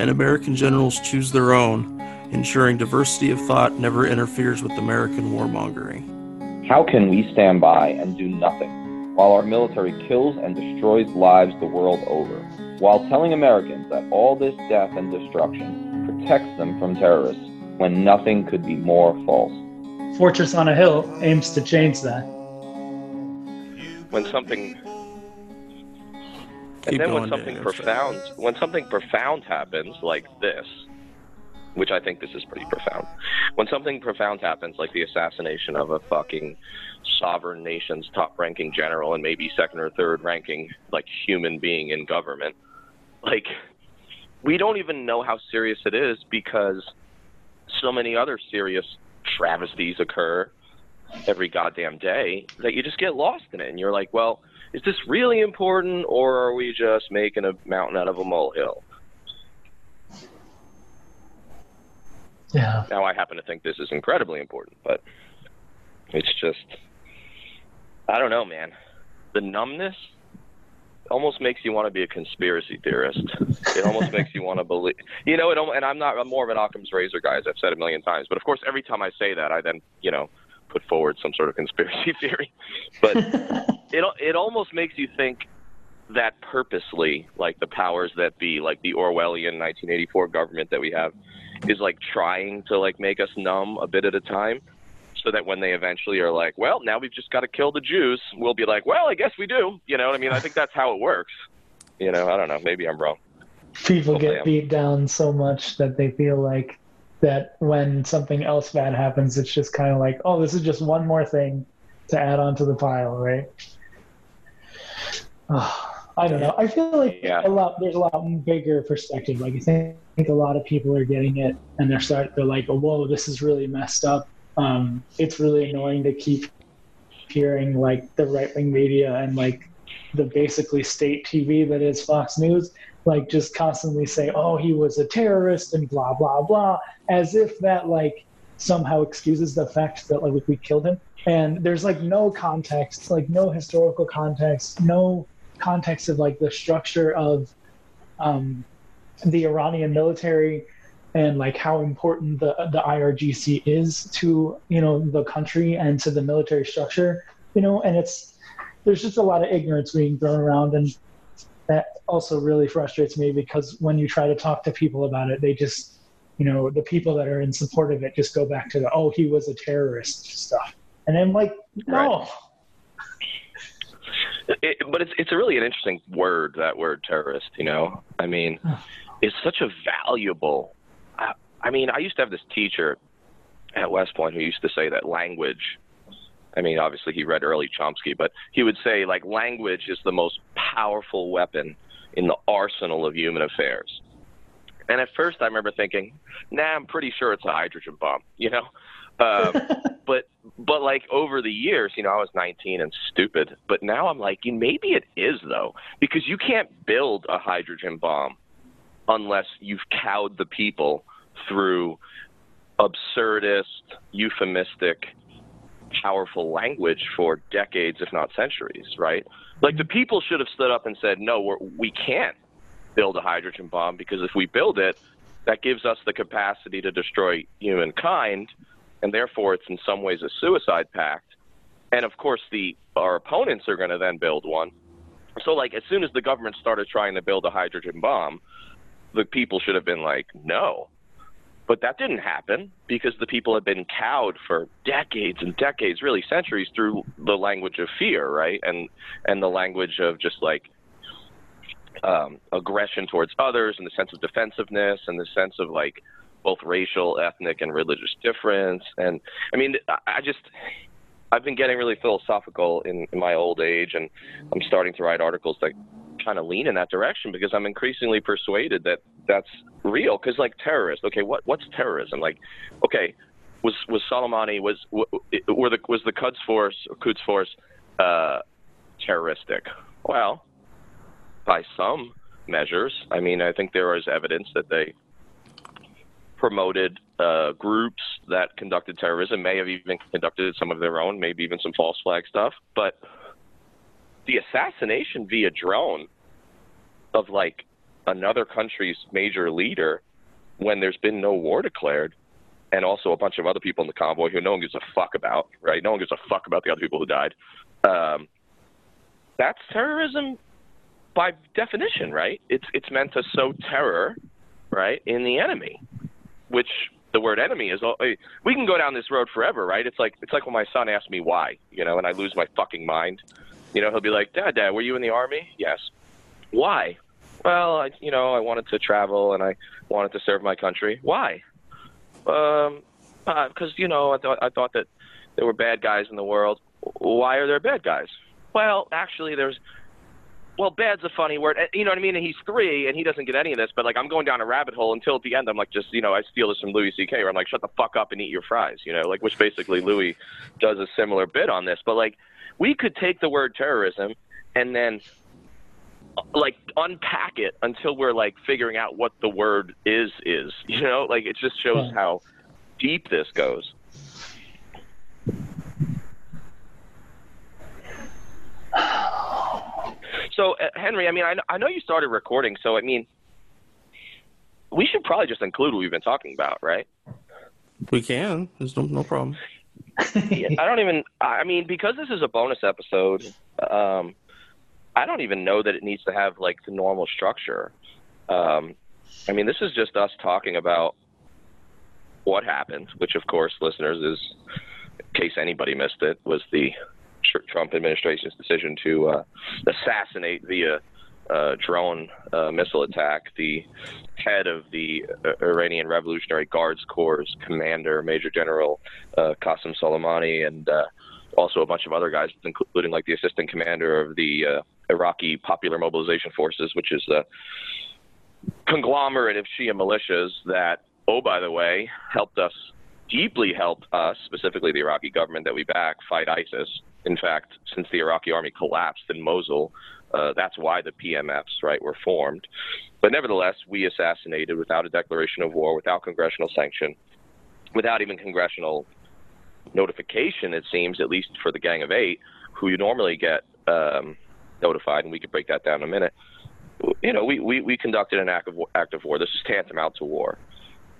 and American generals choose their own, ensuring diversity of thought never interferes with American warmongering. How can we stand by and do nothing while our military kills and destroys lives the world over, while telling Americans that all this death and destruction protects them from terrorists when nothing could be more false. Fortress on a Hill aims to change that. When something Keep and then when something Dave. profound when something profound happens like this which i think this is pretty profound when something profound happens like the assassination of a fucking sovereign nation's top ranking general and maybe second or third ranking like human being in government like we don't even know how serious it is because so many other serious travesties occur every goddamn day that you just get lost in it and you're like well is this really important or are we just making a mountain out of a molehill? Yeah. now i happen to think this is incredibly important but it's just i don't know man. The numbness almost makes you want to be a conspiracy theorist. It almost makes you want to believe you know it and i'm not i'm more of an occam's razor guy as i've said a million times but of course every time i say that i then you know put forward some sort of conspiracy theory but it it almost makes you think that purposely, like the powers that be, like the Orwellian 1984 government that we have, is like trying to like make us numb a bit at a time, so that when they eventually are like, well, now we've just got to kill the Jews, we'll be like, well, I guess we do. You know what I mean? I think that's how it works. You know, I don't know. Maybe I'm wrong. People Oh, get damn. beat down so much that they feel like that when something else bad happens, it's just kind of like, oh, this is just one more thing to add onto the pile, right? Oh, I don't know. I feel like Yeah. a lot. There's a lot bigger perspective. Like I think, I think a lot of people are getting it, and they're start. They're like, oh, whoa, this is really messed up. Um, it's really annoying to keep hearing like the right wing media and like the basically state TV that is Fox News, like just constantly say, oh, he was a terrorist and blah blah blah, as if that like somehow excuses the fact that like we killed him. And there's like no context, like no historical context, no context of like the structure of um, the Iranian military and like how important the the IRGC is to you know the country and to the military structure, you know, and it's there's just a lot of ignorance being thrown around and that also really frustrates me because when you try to talk to people about it, they just you know the people that are in support of it just go back to the oh he was a terrorist stuff, and I'm like no. It, but it's it's a really an interesting word that word terrorist. You know, I mean, it's such a valuable. I, I mean, I used to have this teacher at West Point who used to say that language. I mean, obviously he read early Chomsky, but he would say like language is the most powerful weapon in the arsenal of human affairs. And at first, I remember thinking, "Nah, I'm pretty sure it's a hydrogen bomb," you know. Um, but but like over the years, you know, I was 19 and stupid, but now I'm like, maybe it is though, because you can't build a hydrogen bomb unless you've cowed the people through absurdist, euphemistic, powerful language for decades, if not centuries, right? Like the people should have stood up and said, no, we're, we can't build a hydrogen bomb because if we build it, that gives us the capacity to destroy humankind, and therefore it's in some ways a suicide pact. And of course, the our opponents are going to then build one. So, like, as soon as the government started trying to build a hydrogen bomb, the people should have been like, no. But that didn't happen because the people had been cowed for decades and decades, really centuries, through the language of fear, right? And and the language of just like um, aggression towards others, and the sense of defensiveness, and the sense of like both racial, ethnic, and religious difference. And I mean, I, just I've been getting really philosophical in, in my old age, and I'm starting to write articles that kind of lean in that direction because I'm increasingly persuaded that that's real. Because like terrorist, okay, what what's terrorism? Like, okay, was was Soleimani was were the was the Quds force or Quds force uh, terroristic? Well, by some measures, I mean, I think there is evidence that they promoted uh, groups that conducted terrorism, may have even conducted some of their own, maybe even some false flag stuff. But the assassination via drone of like another country's major leader when there's been no war declared and also a bunch of other people in the convoy who no one gives a fuck about, right? No one gives a fuck about the other people who died. Um, that's terrorism by definition, right? It's it's meant to sow terror, right, in the enemy, which the word enemy is. We can go down this road forever, right? It's like it's like when my son asked me why, you know, and I lose my fucking mind. You know, he'll be like, "Dad, Dad, were you in the army?" Yes. Why? Well, I, you know, I wanted to travel and I wanted to serve my country. Why? Um, because uh, you know, I thought I thought that there were bad guys in the world. Why are there bad guys? Well, actually, there's well, bad's a funny word. You know what I mean? And he's three, and he doesn't get any of this. But like, I'm going down a rabbit hole until at the end, I'm like, just you know, I steal this from Louis C.K. where I'm like, shut the fuck up and eat your fries. You know, like which basically Louis does a similar bit on this. But like, we could take the word terrorism and then like unpack it until we're like figuring out what the word is is. You know, like it just shows how deep this goes. So, uh, Henry, I mean, I, I know you started recording, so I mean, we should probably just include what we've been talking about, right? We can. There's no, no problem. I don't even. I mean, because this is a bonus episode, um, I don't even know that it needs to have like the normal structure. Um, I mean, this is just us talking about what happened, which, of course, listeners, is in case anybody missed it, was the Trump administration's decision to uh, assassinate via uh, drone uh, missile attack the head of the uh, Iranian Revolutionary Guards Corps commander, Major General uh, Qasem Soleimani, and uh, also a bunch of other guys, including like the assistant commander of the uh, Iraqi Popular Mobilization Forces, which is the conglomerate of Shia militias that, oh, by the way, helped us deeply helped us, specifically the Iraqi government that we back, fight ISIS. In fact, since the Iraqi army collapsed in Mosul, uh, that's why the PMFs, right, were formed. But nevertheless, we assassinated without a declaration of war, without congressional sanction, without even congressional notification, it seems, at least for the Gang of Eight, who you normally get um, notified, and we could break that down in a minute. You know, we, we, we conducted an act of, act of war. This is tantamount to war.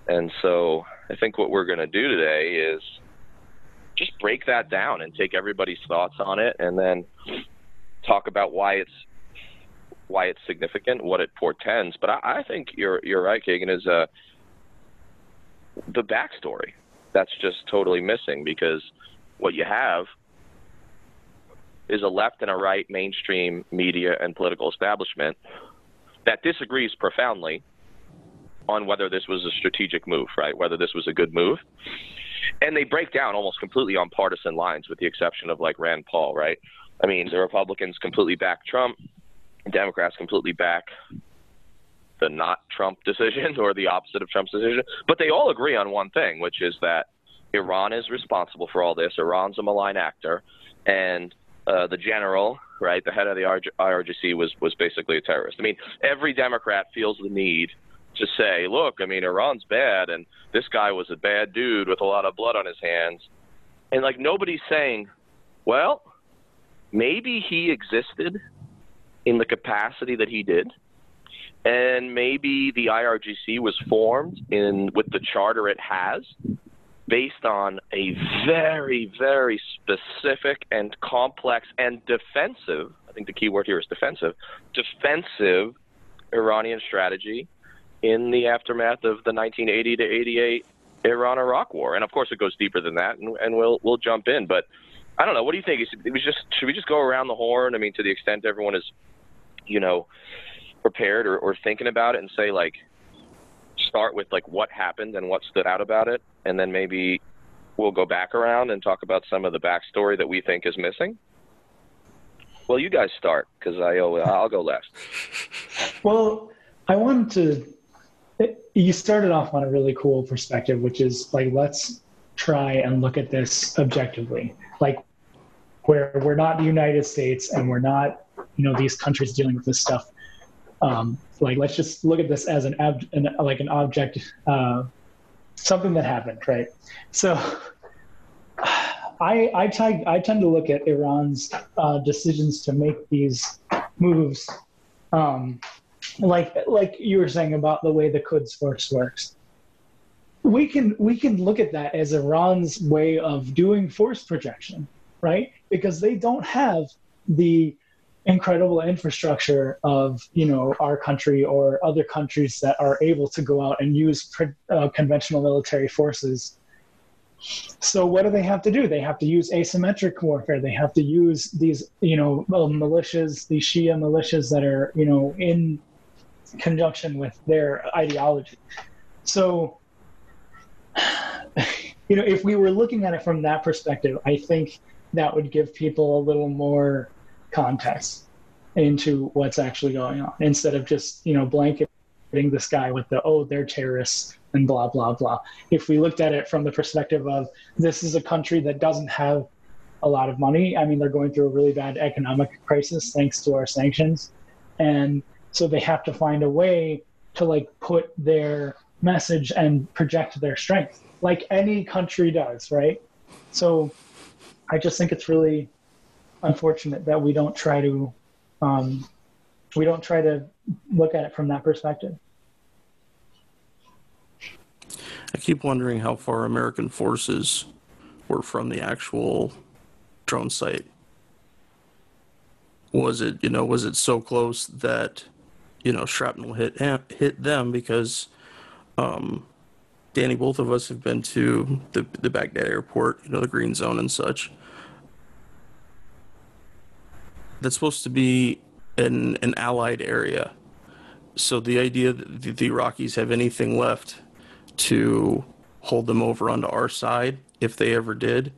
And so I think what we're going to do today is just break that down and take everybody's thoughts on it and then talk about why it's why it's significant, what it portends. But I, I think you're you're right, Kagan, is uh, the backstory that's just totally missing because what you have is a left and a right mainstream media and political establishment that disagrees profoundly on whether this was a strategic move, right? Whether this was a good move. And they break down almost completely on partisan lines, with the exception of like Rand Paul, right? I mean, the Republicans completely back Trump, Democrats completely back the not Trump decision or the opposite of Trump's decision. But they all agree on one thing, which is that Iran is responsible for all this. Iran's a malign actor, and uh, the general, right, the head of the IRGC was was basically a terrorist. I mean, every Democrat feels the need to say, look, I mean, Iran's bad, and this guy was a bad dude with a lot of blood on his hands, and like nobody's saying, well, maybe he existed in the capacity that he did. And maybe the IRGC was formed in with the charter it has based on a very, very specific and complex and defensive, I think the key word here is defensive, defensive Iranian strategy in the aftermath of the 1980 to 88 Iran-Iraq war. And of course, it goes deeper than that, and, and we'll we'll jump in. But I don't know. What do you think? It was just should we just go around the horn? I mean, to the extent everyone is, you know, prepared or, or thinking about it, and say like, start with like what happened and what stood out about it, and then maybe we'll go back around and talk about some of the backstory that we think is missing. Well, you guys start because I I'll go last. Well, I wanted to. You started off on a really cool perspective, which is like let's try and look at this objectively. Like where we're not the United States and we're not, you know, these countries dealing with this stuff. Um, like let's just look at this as an, ab- an like an object, uh, something that happened, right? So I I, t- I tend to look at Iran's uh, decisions to make these moves, um, like like you were saying about the way the Quds Force works. We can we can look at that as Iran's way of doing force projection, right? Because they don't have the incredible infrastructure of you know our country or other countries that are able to go out and use uh, conventional military forces so what do they have to do? They have to use asymmetric warfare. They have to use these, you know, militias, these Shia militias that are, you know, in conjunction with their ideology. So, you know, if we were looking at it from that perspective, I think that would give people a little more context into what's actually going on instead of just, you know, blanketing this guy with the, oh, they're terrorists and blah blah blah. If we looked at it from the perspective of this is a country that doesn't have a lot of money. I mean, they're going through a really bad economic crisis thanks to our sanctions, and so they have to find a way to like put their message and project their strength, like any country does, right? So, I just think it's really unfortunate that we don't try to um, we don't try to look at it from that perspective. I keep wondering how far American forces were from the actual drone site. Was it, you know, was it so close that, you know, shrapnel hit hit them because, um, Danny, both of us have been to the the Baghdad airport, you know, the green zone and such. That's supposed to be an an allied area. So the idea that the Iraqis have anything left to hold them over onto our side if they ever did,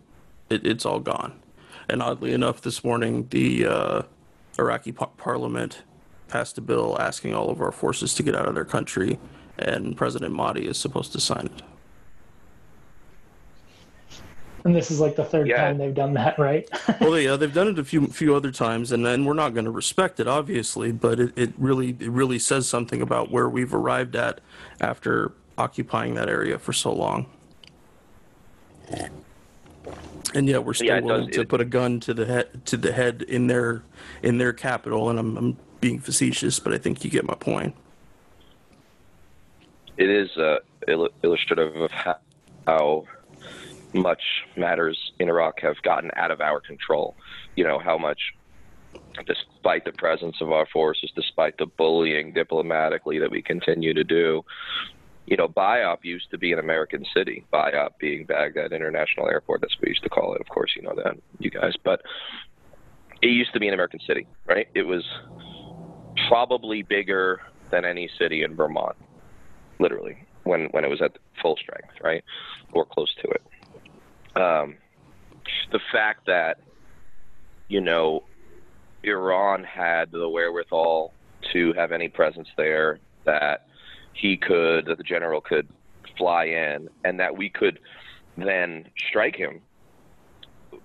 it, it's all gone. And oddly enough, this morning the uh, Iraqi par- parliament passed a bill asking all of our forces to get out of their country, and President Mahdi is supposed to sign it. And this is like the third yeah. time they've done that, right? well, yeah, they've done it a few few other times, and then we're not going to respect it, obviously. But it, it really it really says something about where we've arrived at after occupying that area for so long. And yet we're still yeah, willing does, to it, put a gun to the head to the head in their in their capital. And I'm, I'm being facetious, but I think you get my point. It is uh, il- illustrative of how much matters in Iraq have gotten out of our control. You know how much despite the presence of our forces, despite the bullying diplomatically that we continue to do, you know, BIAP used to be an American city. BIAP being Baghdad International Airport. That's what we used to call it. Of course, you know that, you guys. But it used to be an American city, right? It was probably bigger than any city in Vermont, literally, when when it was at full strength, right, or close to it. Um, the fact that you know Iran had the wherewithal to have any presence there that he could, that the general could fly in, and that we could then strike him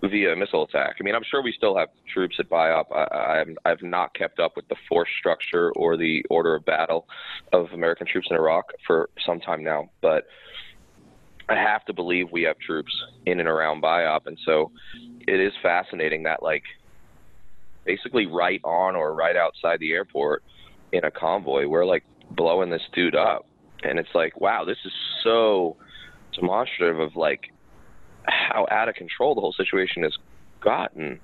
via missile attack. I mean, I'm sure we still have troops at BIAP. I, I'm, I've not kept up with the force structure or the order of battle of American troops in Iraq for some time now, but I have to believe we have troops in and around BIAP, and so it is fascinating that like basically right on or right outside the airport in a convoy, we're like blowing this dude up. And it's like, wow, this is so demonstrative of like how out of control the whole situation has gotten.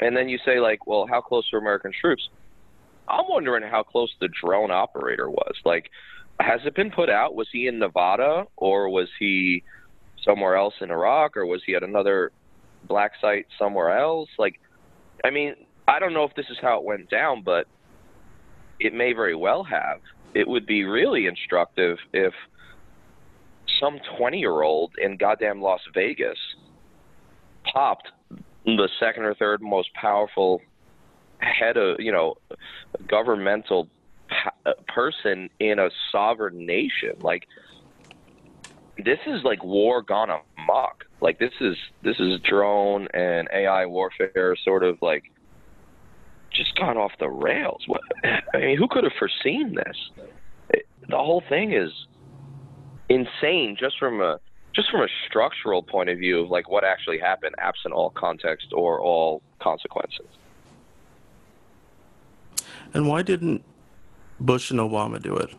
And then you say like, well, how close are American troops? I'm wondering how close the drone operator was. Like, has it been put out? Was he in Nevada or was he somewhere else in Iraq or was he at another black site somewhere else? Like, I mean, I don't know if this is how it went down, but it may very well have it would be really instructive if some 20 year old in goddamn Las Vegas popped the second or third most powerful head of you know governmental person in a sovereign nation. Like this is like war gone amok. Like this is this is drone and AI warfare sort of like just gone off the rails. What I mean, who could have foreseen this? It, the whole thing is insane just from a just from a structural point of view of like what actually happened absent all context or all consequences. And why didn't Bush and Obama do it?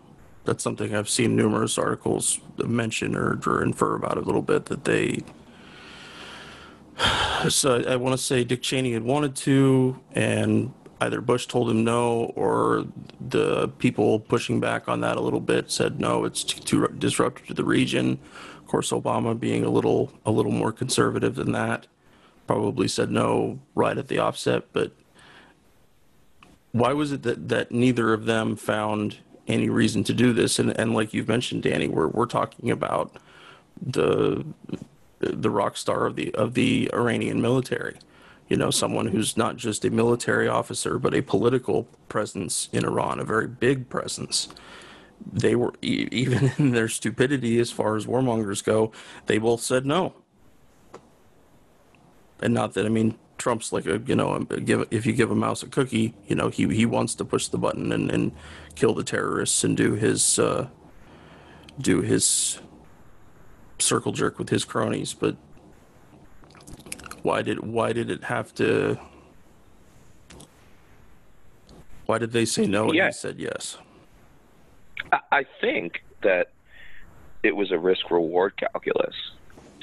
That's something I've seen numerous articles mention or, or infer about a little bit that they. So I, I want to say Dick Cheney had wanted to, and either Bush told him no, or the people pushing back on that a little bit said no, it's too, too disruptive to the region. Of course, Obama being a little a little more conservative than that, probably said no right at the offset. But why was it that, that neither of them found any reason to do this? And and like you've mentioned, Danny, we're we're talking about the the rock star of the of the Iranian military. You know, someone who's not just a military officer, but a political presence in Iran, a very big presence. They were even in their stupidity, as far as warmongers go, they both said no. And not that I mean, Trump's like a you know, give if you give a mouse a cookie, you know, he he wants to push the button and and kill the terrorists and do his uh, do his circle jerk with his cronies, but why did why did it have to? Why did they say no and Yeah. he said yes? I- I think that it was a risk reward calculus.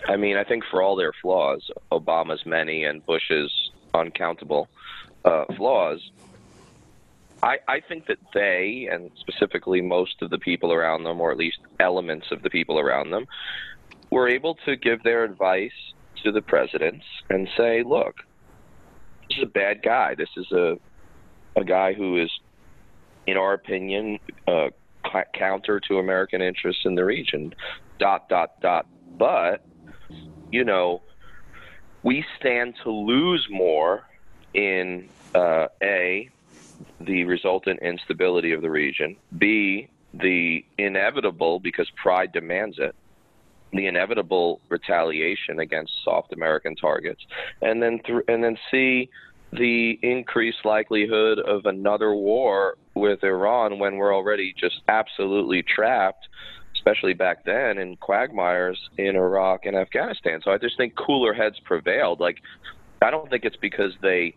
I mean, I think for all their flaws, Obama's many and Bush's uncountable uh, flaws, I, I think that they, and specifically most of the people around them, or at least elements of the people around them, were able to give their advice to the presidents and say, look, this is a bad guy. This is a, a guy who is, in our opinion, uh, counter to American interests in the region. Dot dot dot. But you know, we stand to lose more in uh, a the resultant instability of the region. B the inevitable because pride demands it. The inevitable retaliation against soft American targets, and then th- and then C the increased likelihood of another war with Iran when we're already just absolutely trapped, especially back then in quagmires in Iraq and Afghanistan. So I just think cooler heads prevailed. Like, I don't think it's because they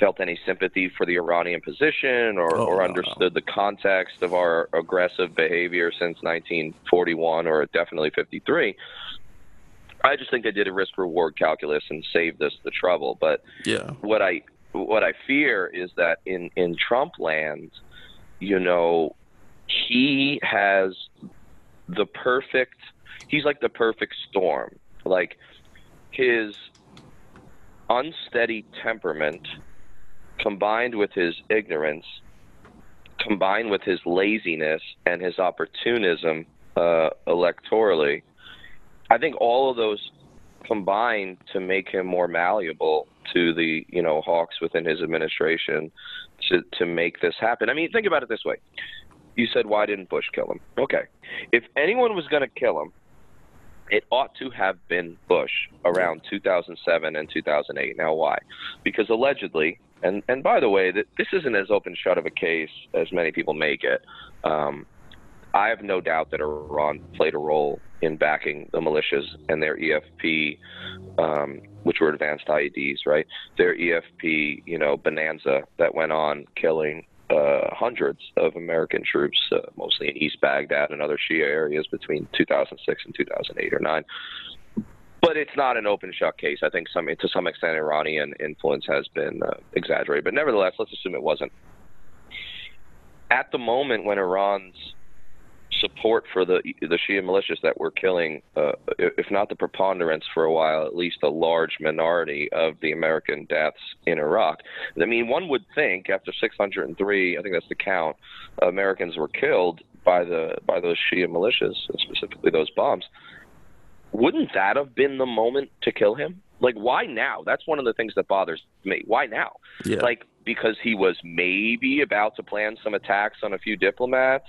felt any sympathy for the Iranian position or, Oh, or understood the context of our aggressive behavior since 1941 or definitely 53. I just think they did a risk reward calculus and saved us the trouble. But Yeah, what I what I fear is that in in Trump land, you know, he has the perfect. He's like the perfect storm. Like his unsteady temperament, combined with his ignorance, combined with his laziness and his opportunism uh, electorally, I think all of those combined to make him more malleable to the you know hawks within his administration to to make this happen. I mean, think about it this way. You said why didn't Bush kill him? Okay. If anyone was going to kill him, it ought to have been Bush around 2007 and 2008. Now why? Because allegedly and and by the way, this isn't as open shut of a case as many people make it. Um, I have no doubt that Iran played a role in backing the militias and their EFP, um, which were advanced IEDs, right? Their EFP, you know, bonanza that went on killing uh, hundreds of American troops, uh, mostly in East Baghdad and other Shia areas between 2006 and 2008 or 9. But it's not an open shut case. I think some, to some extent, Iranian influence has been uh, exaggerated. But nevertheless, let's assume it wasn't. At the moment when Iran's support for the the Shia militias that were killing, uh, if not the preponderance for a while, at least a large minority of the American deaths in Iraq. I mean, one would think after 603, I think that's the count, Americans were killed by the by those Shia militias, specifically those bombs. Wouldn't that have been the moment to kill him? Like, why now? That's one of the things that bothers me. Why now? yeah. Like because he was maybe about to plan some attacks on a few diplomats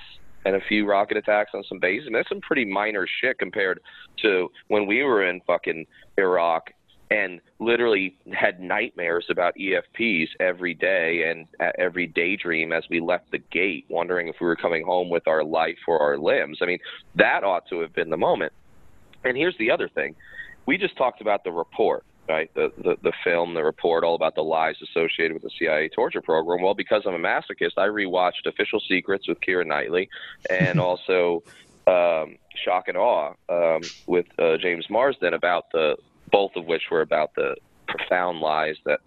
and a few rocket attacks on some bases. And that's some pretty minor shit compared to when we were in fucking Iraq and literally had nightmares about EFPs every day and every daydream as we left the gate, wondering if we were coming home with our life or our limbs. I mean, that ought to have been the moment. And here's the other thing we just talked about the report right? The, the the film, the report, all about the lies associated with the CIA torture program. Well, because I'm a masochist, I rewatched Official Secrets with Keira Knightley, and also um, Shock and Awe um, with uh, James Marsden about the both of which were about the profound lies that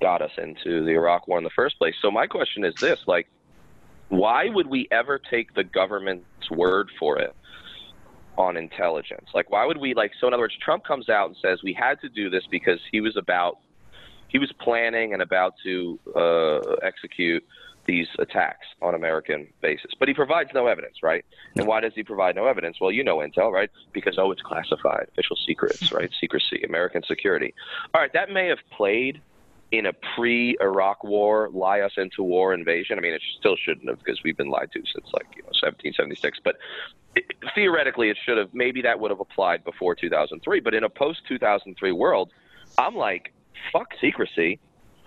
got us into the Iraq War in the first place. So my question is this: like, why would we ever take the government's word for it? On intelligence. Like, why would we like? So, in other words, Trump comes out and says we had to do this because he was about, he was planning and about to uh, execute these attacks on American bases. But he provides no evidence, right? And why does he provide no evidence? Well, you know intel, right? Because oh, it's classified, official secrets, right? Secrecy, American security. All right, that may have played in a pre-Iraq war, lie us into war invasion. I mean, it still shouldn't have because we've been lied to since like you know 1776. But it, theoretically, it should have. Maybe that would have applied before 2003. But in a post-2003 world, I'm like, fuck secrecy.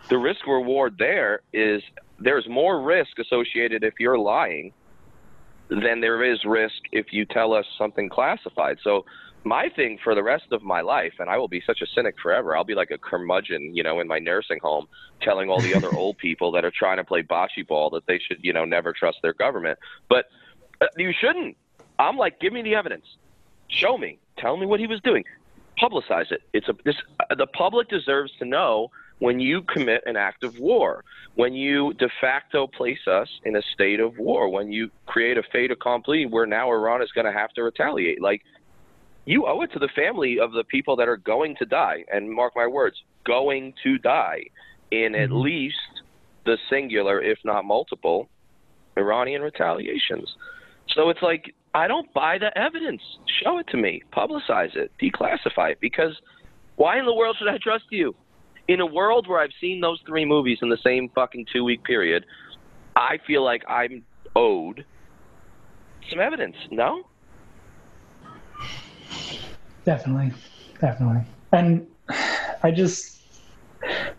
The risk reward there is there's more risk associated if you're lying than there is risk if you tell us something classified. So my thing for the rest of my life, and I will be such a cynic forever. I'll be like a curmudgeon, you know, in my nursing home, telling all the other old people that are trying to play bocce ball that they should, you know, never trust their government. But uh, you shouldn't. I'm like, give me the evidence, show me, tell me what he was doing, publicize it. It's a this uh, the public deserves to know when you commit an act of war, when you de facto place us in a state of war, when you create a fait accompli where now Iran is going to have to retaliate. Like you owe it to the family of the people that are going to die, and mark my words, going to die in at mm-hmm. least the singular, if not multiple, Iranian retaliations. So it's like, I don't buy the evidence. Show it to me, publicize it, declassify it, because why in the world should I trust you? In a world where I've seen those three movies in the same fucking two week period, I feel like I'm owed some evidence, no? Definitely, definitely. And I just,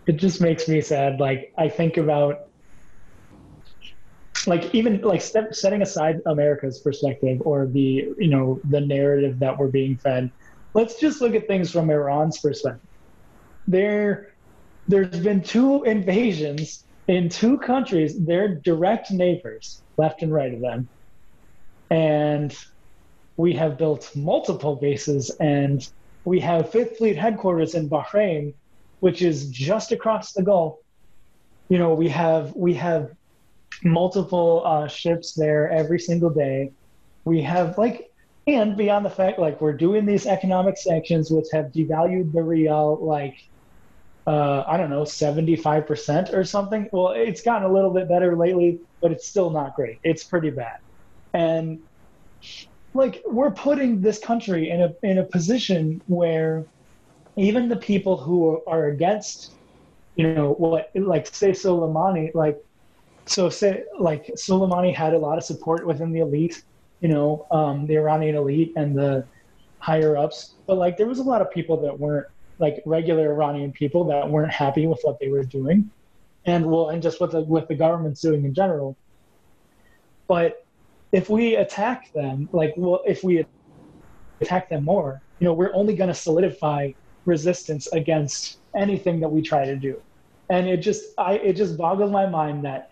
it just makes me sad. Like I think about, like even like setting aside America's perspective or the you know the narrative that we're being fed. Let's just look at things from Iran's perspective. There, there's been two invasions in two countries. They're direct neighbors, left and right of them, and we have built multiple bases and we have Fifth Fleet headquarters in Bahrain, which is just across the Gulf. You know, we have we have multiple uh, ships there every single day. We have like, and beyond the fact, like we're doing these economic sanctions, which have devalued the real like, uh, I don't know, seventy five percent or something. Well, it's gotten a little bit better lately, but it's still not great. It's pretty bad, and like we're putting this country in a in a position where even the people who are against you know what like say Soleimani like so say like Soleimani had a lot of support within the elite you know um, the Iranian elite and the higher ups but like there was a lot of people that weren't like regular Iranian people that weren't happy with what they were doing and well and just what the with the government's doing in general but if we attack them, like, well, if we attack them more, you know, we're only going to solidify resistance against anything that we try to do. And it just, I, it just boggles my mind that,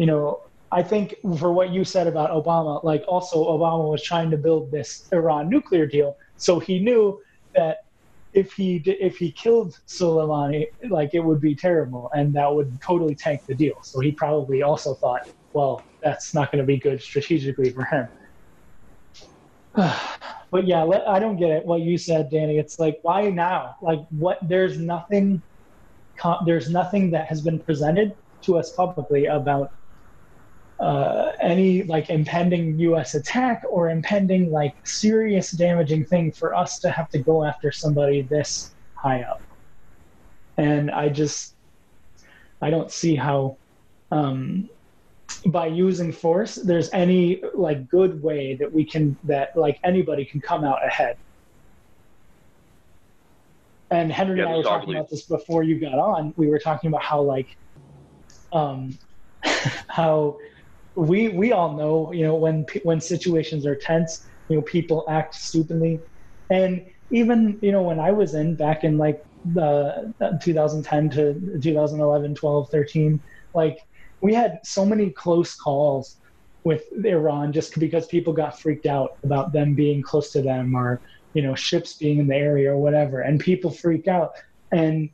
you know, I think for what you said about Obama, like also Obama was trying to build this Iran nuclear deal, so he knew that if he if he killed Soleimani, like it would be terrible, and that would totally tank the deal. So he probably also thought, well, that's not going to be good strategically for him. but yeah, I don't get it. What you said, Danny, it's like, why now? Like, what? There's nothing. There's nothing that has been presented to us publicly about uh, any like impending U.S. attack or impending like serious damaging thing for us to have to go after somebody this high up. And I just I don't see how um, by using force there's any like good way that we can that like anybody can come out ahead. And Henry Yeah, and I were talking about this before you got on. We were talking about how like um, how we we all know you know when when situations are tense you know people act stupidly. And even you know when i was in back in like the uh, 2010 to 2011 12 13 like we had so many close calls with iran just because people got freaked out about them being close to them or you know ships being in the area or whatever and people freak out. And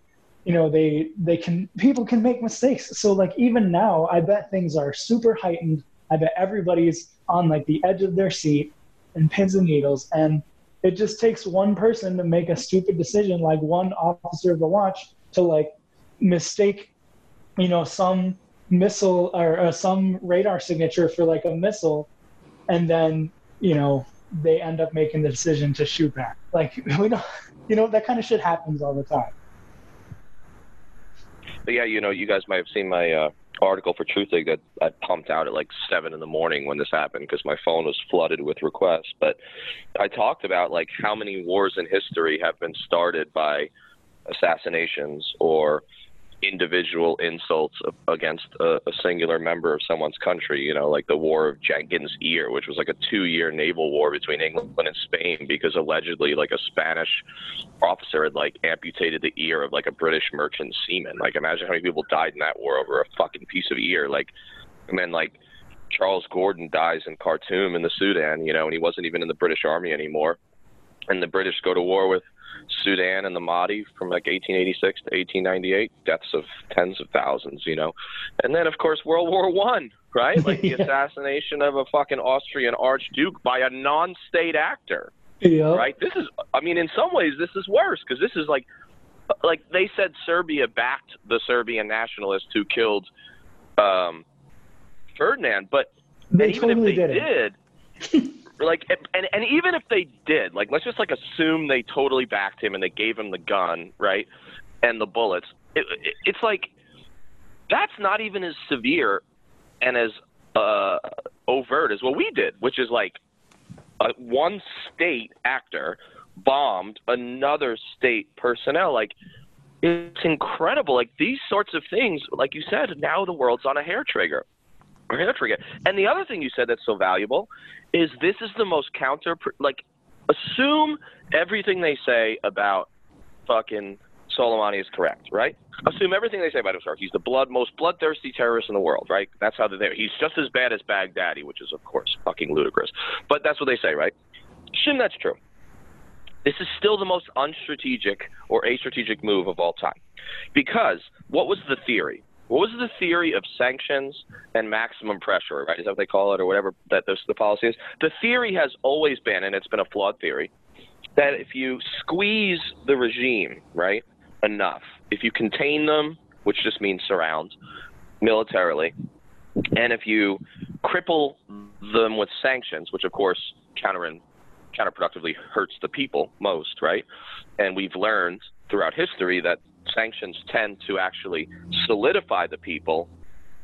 you know they they can people can make mistakes. So like even now i bet things are super heightened. I bet everybody's on like the edge of their seat and pins and needles. And it just takes one person to make a stupid decision like one officer of the watch to like mistake you know some missile or, or some radar signature for like a missile. And then you know they end up making the decision to shoot back. Like we don't you know that kind of shit happens all the time But yeah, you know, you guys might have seen my uh, article for Truthdig that I pumped out at like seven in the morning when this happened because my phone was flooded with requests. But I talked about like how many wars in history have been started by assassinations or individual insults against a, a singular member of someone's country. You know, like the War of Jenkins' Ear, which was like a two-year naval war between England and Spain because allegedly, like a Spanish officer had like amputated the ear of like a British merchant seaman. Like, imagine how many people died in that war over a fucking piece of ear. Like, and then like Charles Gordon dies in Khartoum in the Sudan. You know, and he wasn't even in the British Army anymore. And the British go to war with Sudan and the Mahdi from like 1886 to 1898, deaths of tens of thousands, you know, and then of course World War One, right? Like the Yeah. assassination of a fucking Austrian archduke by a non-state actor, know right? This is, I mean, in some ways this is worse because this is like, like they said Serbia backed the Serbian nationalists who killed um, Ferdinand, but they even totally if they did did, like, and and even if they did, like, let's just like assume they totally backed him and they gave him the gun, right, and the bullets. It, it, it's like that's not even as severe and as uh, overt as what we did, which is like uh, one state actor bombed another state personnel. Like, it's incredible. Like these sorts of things, like you said, now the world's on a hair trigger. A hair trigger. And the other thing you said that's so valuable is this is the most counter like assume everything they say about fucking Soleimani is correct, right? Assume everything they say about him is. He's the blood most bloodthirsty terrorist in the world, right? That's how they're there. He's just as bad as Baghdadi, which is of course fucking ludicrous. But that's what they say, right? Assume that's true. This is still the most unstrategic or astrategic move of all time. Because what was the theory? What was the theory of sanctions and maximum pressure, right? Is that what they call it or whatever that this, the policy is? The theory has always been, and it's been a flawed theory, that if you squeeze the regime, right, enough, if you contain them, which just means surround militarily, and if you cripple them with sanctions, which of course counter counterproductively hurts the people most, right? And we've learned throughout history that sanctions tend to actually solidify the people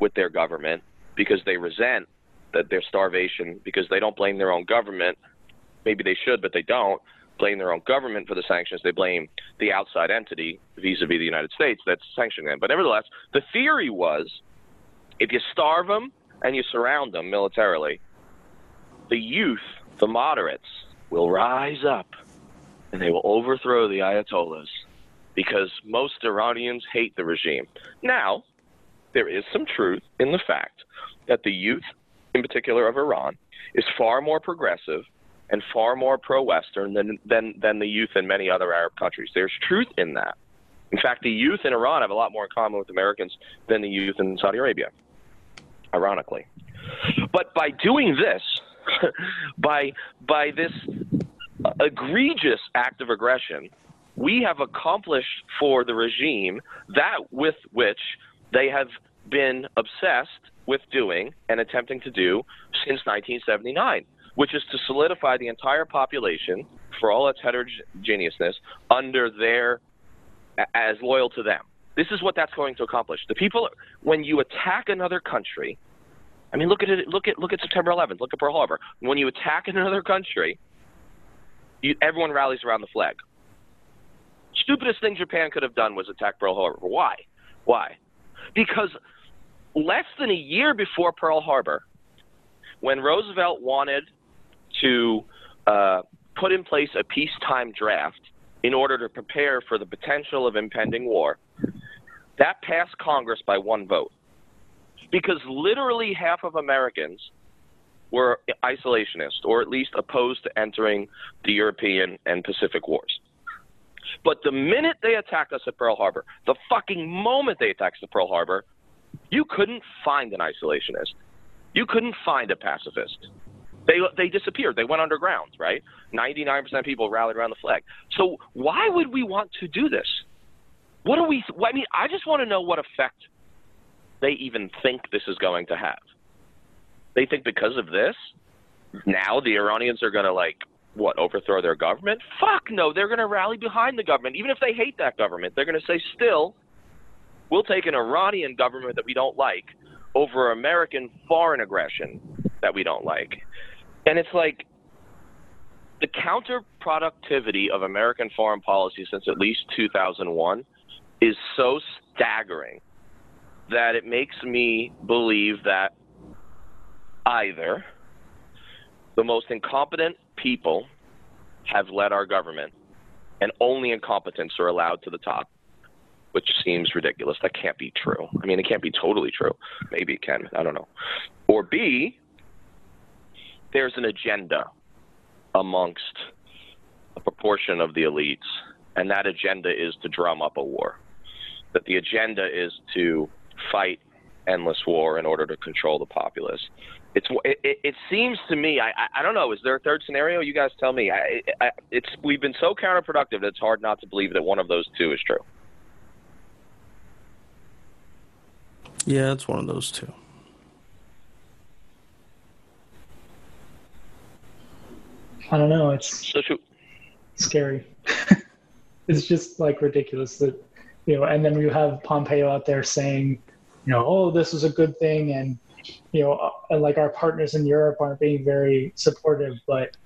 with their government because they resent that their starvation because they don't blame their own government. Maybe they should, but they don't blame their own government for the sanctions. They blame the outside entity vis-a-vis the United States that's sanctioning them. But nevertheless, the theory was if you starve them and you surround them militarily, the youth, the moderates, will rise up and they will overthrow the Ayatollahs because most Iranians hate the regime. Now, there is some truth in the fact that the youth, in particular of Iran, is far more progressive and far more pro-Western than, than, than the youth in many other Arab countries. There's truth in that. In fact, the youth in Iran have a lot more in common with Americans than the youth in Saudi Arabia, ironically. But by doing this, by by this egregious act of aggression, we have accomplished for the regime that with which they have been obsessed with doing and attempting to do since 1979, which is to solidify the entire population, for all its heterogeneousness, under their as loyal to them. This is what that's going to accomplish. The people, when you attack another country, I mean, look at it. Look at look at September 11th. Look at Pearl Harbor. When you attack another country, you, everyone rallies around the flag. Stupidest thing Japan could have done was attack Pearl Harbor. Why? Why? Because less than a year before Pearl Harbor, when Roosevelt wanted to uh, put in place a peacetime draft in order to prepare for the potential of impending war, that passed Congress by one vote. Because literally half of Americans were isolationist, or at least opposed to entering the European and Pacific wars. But the minute they attacked us at Pearl Harbor, the fucking moment they attacked us at Pearl Harbor, you couldn't find an isolationist. You couldn't find a pacifist. They they disappeared. They went underground, right? 99% of people rallied around the flag. So why would we want to do this? What do we I mean, I just want to know what effect they even think this is going to have. They think because of this, now the Iranians are going to like what overthrow their government? Fuck no, they're going to rally behind the government even if they hate that government. They're going to say still we'll take an Iranian government that we don't like over American foreign aggression that we don't like. And it's like the counterproductivity of American foreign policy since at least 2001 is so staggering that it makes me believe that either the most incompetent people have led our government and only incompetents are allowed to the top, which seems ridiculous. That can't be true. I mean, it can't be totally true. Maybe it can. I don't know. Or B, there's an agenda amongst a proportion of the elites, and that agenda is to drum up a war. That the agenda is to fight endless war in order to control the populace. It's it, it seems to me I, I, I don't know is there a third scenario you guys tell me I, I it's we've been so counterproductive that it's hard not to believe that one of those two is true. Yeah, it's one of those two. I don't know. It's So should, scary. it's just like ridiculous that you know. And then you have Pompeo out there saying, you know, oh, this is a good thing, and you know, uh, like our partners in Europe aren't being very supportive, but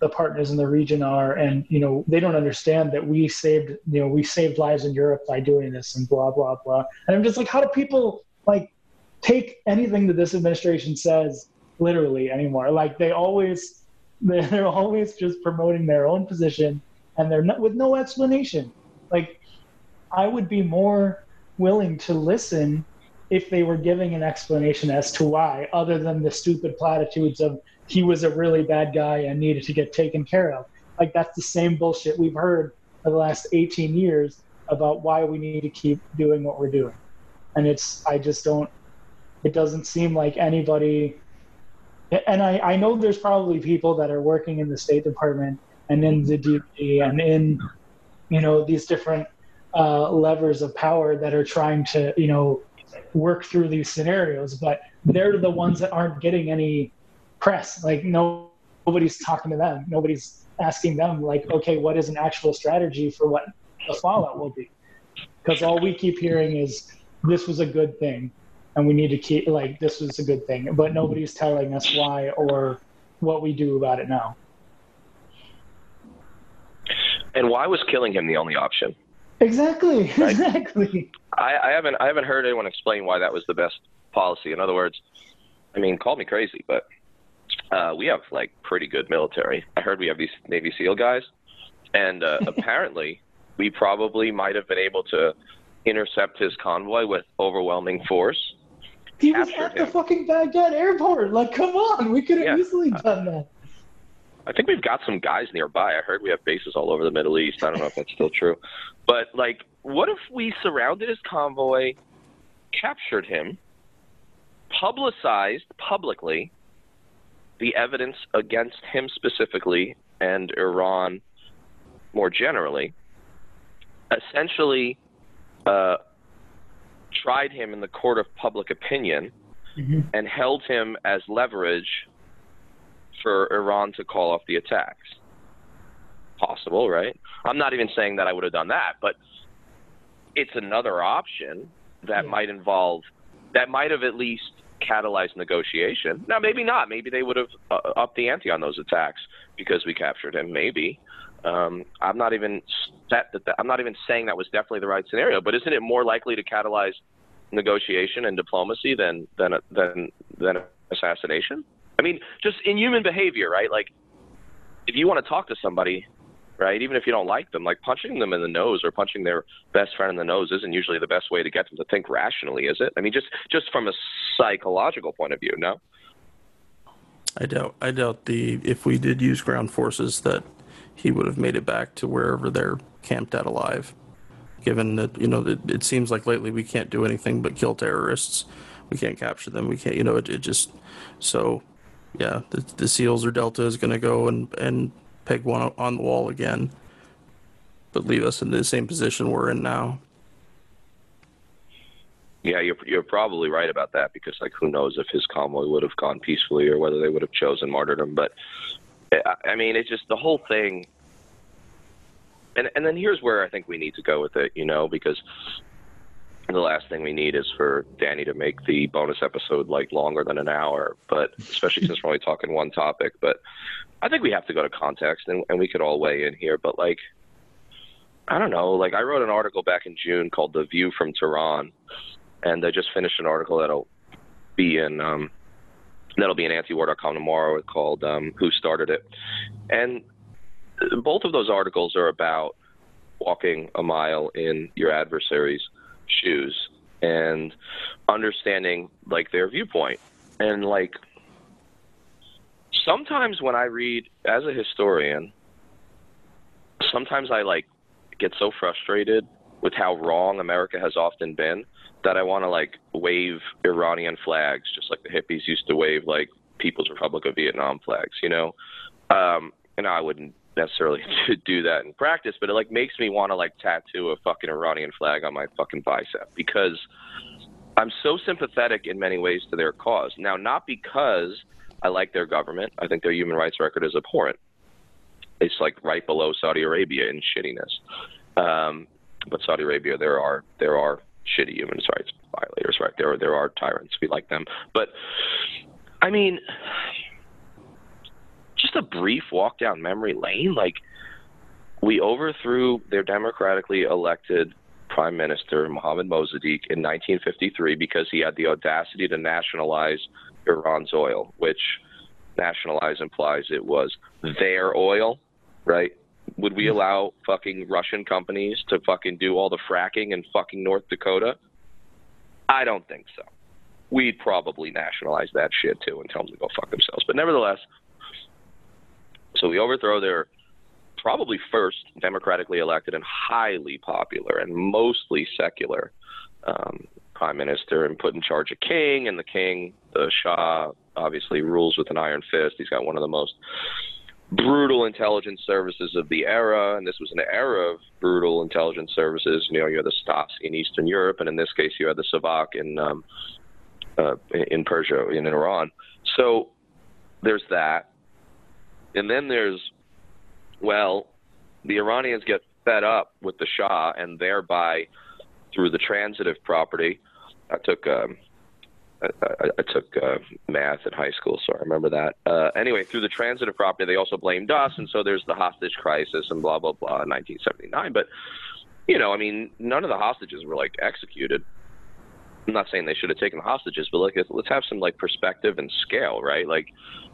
the partners in the region are, and you know, they don't understand that we saved, you know, we saved lives in Europe by doing this, and blah blah blah. And I'm just like, how do people like take anything that this administration says literally anymore? Like they always they're always just promoting their own position and they're not with no explanation like i would be more willing to listen if they were giving an explanation as to why other than the stupid platitudes of he was a really bad guy and needed to get taken care of. Like that's the same bullshit we've heard for the last 18 years about why we need to keep doing what we're doing. And it's i just don't it doesn't seem like anybody and I, I know there's probably people that are working in the State Department and in the DoD and in you know these different uh, levers of power that are trying to you know work through these scenarios, but they're the ones that aren't getting any press. Like no, nobody's talking to them. Nobody's asking them like, okay, what is an actual strategy for what the fallout will be? Because all we keep hearing is this was a good thing and we need to keep like this was a good thing but nobody's telling us why or what we do about it now and why was killing him the only option? Exactly Right. exactly I, I haven't I haven't heard anyone explain why that was the best policy. In other words, I mean, call me crazy, but uh, we have like pretty good military. I heard we have these Navy SEAL guys, and uh, apparently we probably might have been able to intercept his convoy with overwhelming force. he was at the fucking baghdad airport like come on we could have Yeah. easily done that I think we've got some guys nearby. I heard we have bases all over the Middle East. I don't know if that's still true. But, like, what if we surrounded his convoy, captured him, publicized publicly the evidence against him specifically and Iran more generally, essentially uh, tried him in the court of public opinion Mhm. and held him as leverage for Iran to call off the attacks. Possible, right? I'm not even saying that I would have done that, but it's another option that Yeah. might involve that might have at least catalyzed negotiation. Now, maybe not. Maybe they would have uh, upped the ante on those attacks because we captured him. Maybe. Um, I'm not even set that. I'm not even saying that was definitely the right scenario. But isn't it more likely to catalyze negotiation and diplomacy than than than than assassination? I mean, just in human behavior, right? Like, if you want to talk to somebody, right, even if you don't like them, like punching them in the nose or punching their best friend in the nose isn't usually the best way to get them to think rationally, is it? I mean, just just from a psychological point of view, no. I doubt. I doubt the if we did use ground forces that he would have made it back to wherever they're camped at alive. Given that you know it, it seems like lately we can't do anything but kill terrorists. We can't capture them. We can't. You know it, it just so yeah. The, the SEALs or Delta is going to go and and peg one on the wall again, but leave us in the same position we're in now. Yeah, you're you're probably right about that because like who knows if his convoy would have gone peacefully or whether they would have chosen martyrdom. But I- mean, it's just the whole thing. And and then here's where I think we need to go with it, you know, because the last thing we need is for Danny to make the bonus episode like longer than an hour. But especially since we're only talking one topic, but I think we have to go to context and, and we could all weigh in here. But like, I don't know. Like I wrote an article back in June called "The View from Tehran." and I just finished an article that'll be in um, that'll be in antiwar.com tomorrow called um, "Who Started It," and both of those articles are about walking a mile in your adversary's shoes and understanding like their viewpoint and like sometimes when I read as a historian, sometimes I like get so frustrated with how wrong America has often been that I want to like wave Iranian flags, just like the hippies used to wave like People's Republic of Vietnam flags, you know. Um, and I wouldn't necessarily to do that in practice, but it like makes me want to like tattoo a fucking Iranian flag on my fucking bicep because I'm so sympathetic in many ways to their cause. Now, not because I like their government. I think their human rights record is abhorrent. It's like right below Saudi Arabia in shittiness. Um, but Saudi Arabia, there are there are shitty human rights violators, right? There there are tyrants. We like them, but I mean, just a brief walk down memory lane. Like we overthrew their democratically elected prime minister Mohammad Mossadegh in 1953 because he had the audacity to nationalize Iran's oil, which nationalize implies it was their oil, right? Would we allow fucking Russian companies to fucking do all the fracking in fucking North Dakota? I don't think so. We'd probably nationalize that shit too and tell them to go fuck themselves. But nevertheless, so we overthrow their probably first democratically elected and highly popular and mostly secular um, prime minister and put in charge a king. And the king, the Shah, obviously rules with an iron fist. He's got one of the most brutal intelligence services of the era, and this was an era of brutal intelligence services. You know, you had the Stasi in Eastern Europe, and in this case, you had the Savak in um, uh, in Persia, in Iran. So there's that, and then there's well, the Iranians get fed up with the Shah, and thereby, through the transitive property, I took. Um, I, I, I took uh, math in high school, so I remember that. Uh, anyway, through the transitive property, they also blamed us, and so there's the hostage crisis and blah blah blah in 1979. But you know, I mean, none of the hostages were like executed. I'm not saying they should have taken the hostages, but like let's have some like perspective and scale, right? Like,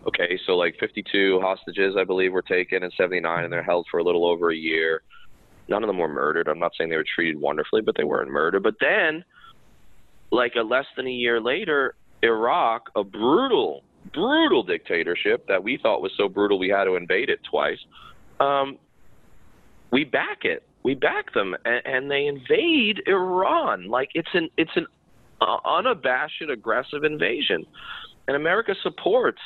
okay, so like 52 hostages, I believe, were taken in 79, and they're held for a little over a year. None of them were murdered. I'm not saying they were treated wonderfully, but they weren't murdered. But then like a less than a year later, Iraq, a brutal, brutal dictatorship that we thought was so brutal we had to invade it twice. Um, we back it. We back them, and, and they invade Iran like it's an it's an uh, unabashed aggressive invasion, and America supports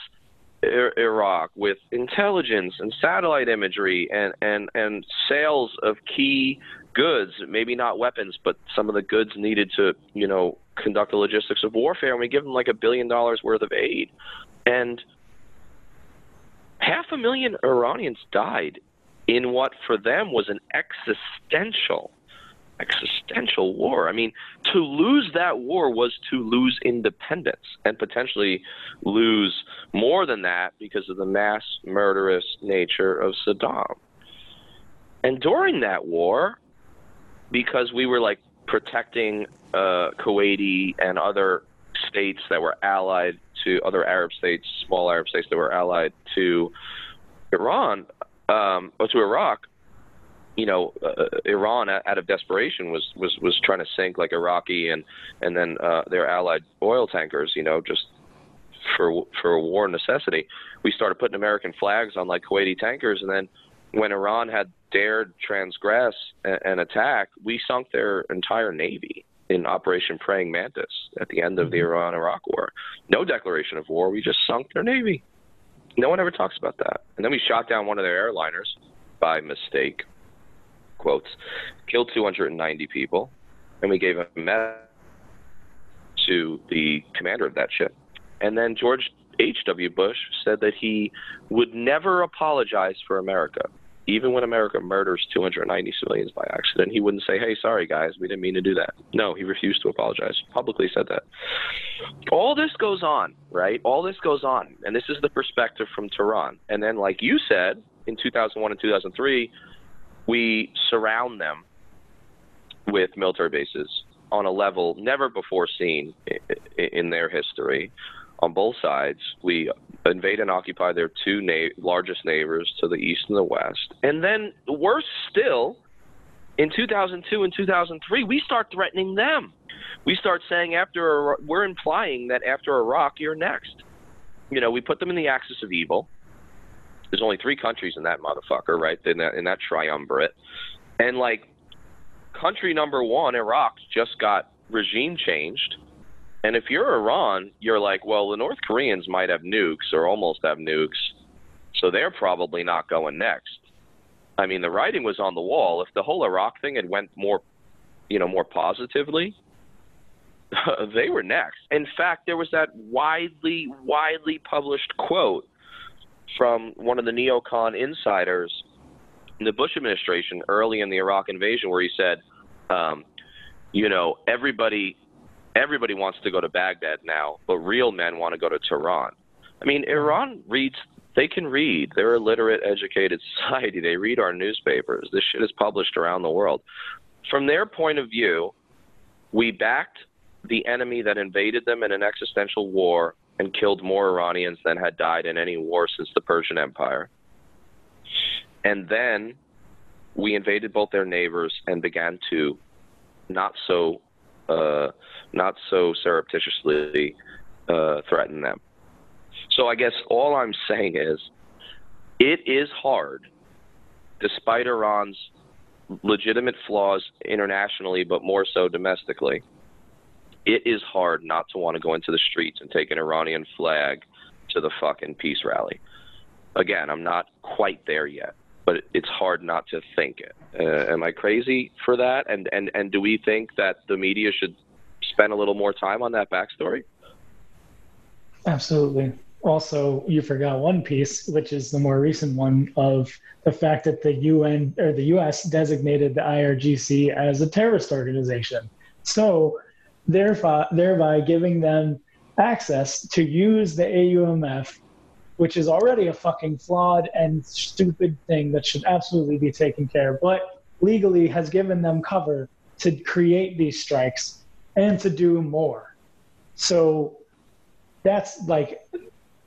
Iraq with intelligence and satellite imagery and and and sales of key goods, maybe not weapons, but some of the goods needed to, you know, conduct the logistics of warfare. And we give them like a billion dollars worth of aid. And half a million Iranians died in what for them was an existential existential war. I mean, to lose that war was to lose independence and potentially lose more than that because of the mass murderous nature of Saddam. And during that war, because we were like protecting uh, Kuwaiti and other states that were allied to other Arab states, small Arab states that were allied to Iran um, or to Iraq, you know, uh, Iran out of desperation was, was was trying to sink like Iraqi and and then uh, their allied oil tankers, you know, just for for a war necessity. We started putting American flags on like Kuwaiti tankers, and then when Iran had dared transgress and, and attack, we sunk their entire navy in Operation Praying Mantis at the end of the Iran-Iraq War. No declaration of war. We just sunk their navy. No one ever talks about that. And then we shot down one of their airliners by mistake quotes, killed 290 people, and we gave a medal to the commander of that ship. And then George H.W. Bush said that he would never apologize for America. Even when America murders 290 civilians by accident, he wouldn't say, hey, sorry, guys, we didn't mean to do that. No, he refused to apologize. Publicly said that. All this goes on, right? All this goes on. And this is the perspective from Tehran. And then, like you said, in 2001 and 2003, we surround them with military bases on a level never before seen in their history on both sides. We invade and occupy their two na- largest neighbors to the east and the west. And then, worse still, in 2002 and 2003, we start threatening them. We start saying after we're implying that after Iraq, you're next. You know, we put them in the axis of evil there's only three countries in that motherfucker, right? In that in that triumvirate, and like country number one, Iraq, just got regime changed. And if you're Iran, you're like, well, the North Koreans might have nukes or almost have nukes, so they're probably not going next. I mean, the writing was on the wall. If the whole Iraq thing had went more, you know, more positively, they were next. In fact, there was that widely, widely published quote from one of the neocon insiders in the Bush administration early in the Iraq invasion, where he said, um, "You know, everybody, everybody wants to go to Baghdad now, but real men want to go to Tehran." I mean, Iran reads. They can read. They're a literate, educated society. They read our newspapers. This shit is published around the world. From their point of view, we backed the enemy that invaded them in an existential war and killed more Iranians than had died in any war since the Persian Empire. And then we invaded both their neighbors and began to not so uh, not so surreptitiously uh, threaten them. So I guess all I'm saying is it is hard, despite Iran's legitimate flaws internationally, but more so domestically it is hard not to want to go into the streets and take an Iranian flag to the fucking peace rally. Again, I'm not quite there yet, but it's hard not to think it. Uh, am I crazy for that? And and and do we think that the media should spend a little more time on that backstory? Absolutely. Also, you forgot one piece, which is the more recent one of the fact that the UN or the US designated the IRGC as a terrorist organization. So thereby, thereby giving them access to use the AUMF, which is already a fucking flawed and stupid thing that should absolutely be taken care of, but legally has given them cover to create these strikes and to do more. So that's like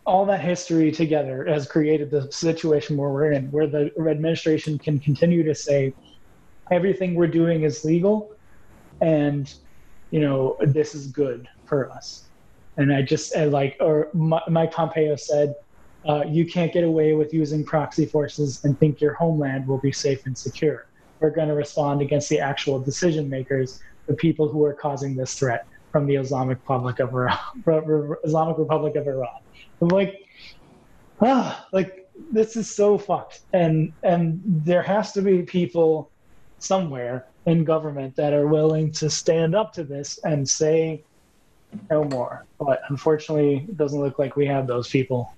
all that history together has created the situation where we're in, where the administration can continue to say everything we're doing is legal and you know, this is good for us. And I just like, or Mike Pompeo said, uh, you can't get away with using proxy forces and think your homeland will be safe and secure. We're going to respond against the actual decision makers, the people who are causing this threat from the Islamic Republic of Iran. Islamic Republic of Iran. I'm like, ah, like this is so fucked. And and there has to be people somewhere in government that are willing to stand up to this and say no more. But unfortunately, it doesn't look like we have those people.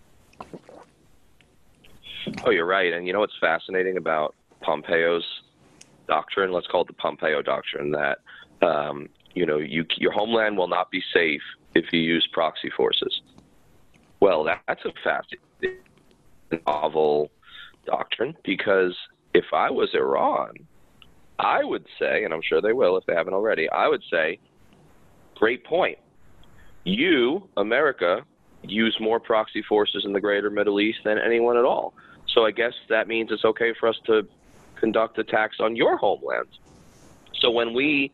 Oh, you're right. And you know what's fascinating about Pompeo's doctrine. Let's call it the Pompeo doctrine that um, you know you, your homeland will not be safe if you use proxy forces. Well, that, that's a fascinating, novel doctrine because if I was Iran, I would say, and I'm sure they will if they haven't already, I would say, great point. You, America, use more proxy forces in the greater Middle East than anyone at all. So I guess that means it's okay for us to conduct attacks on your homeland. So when we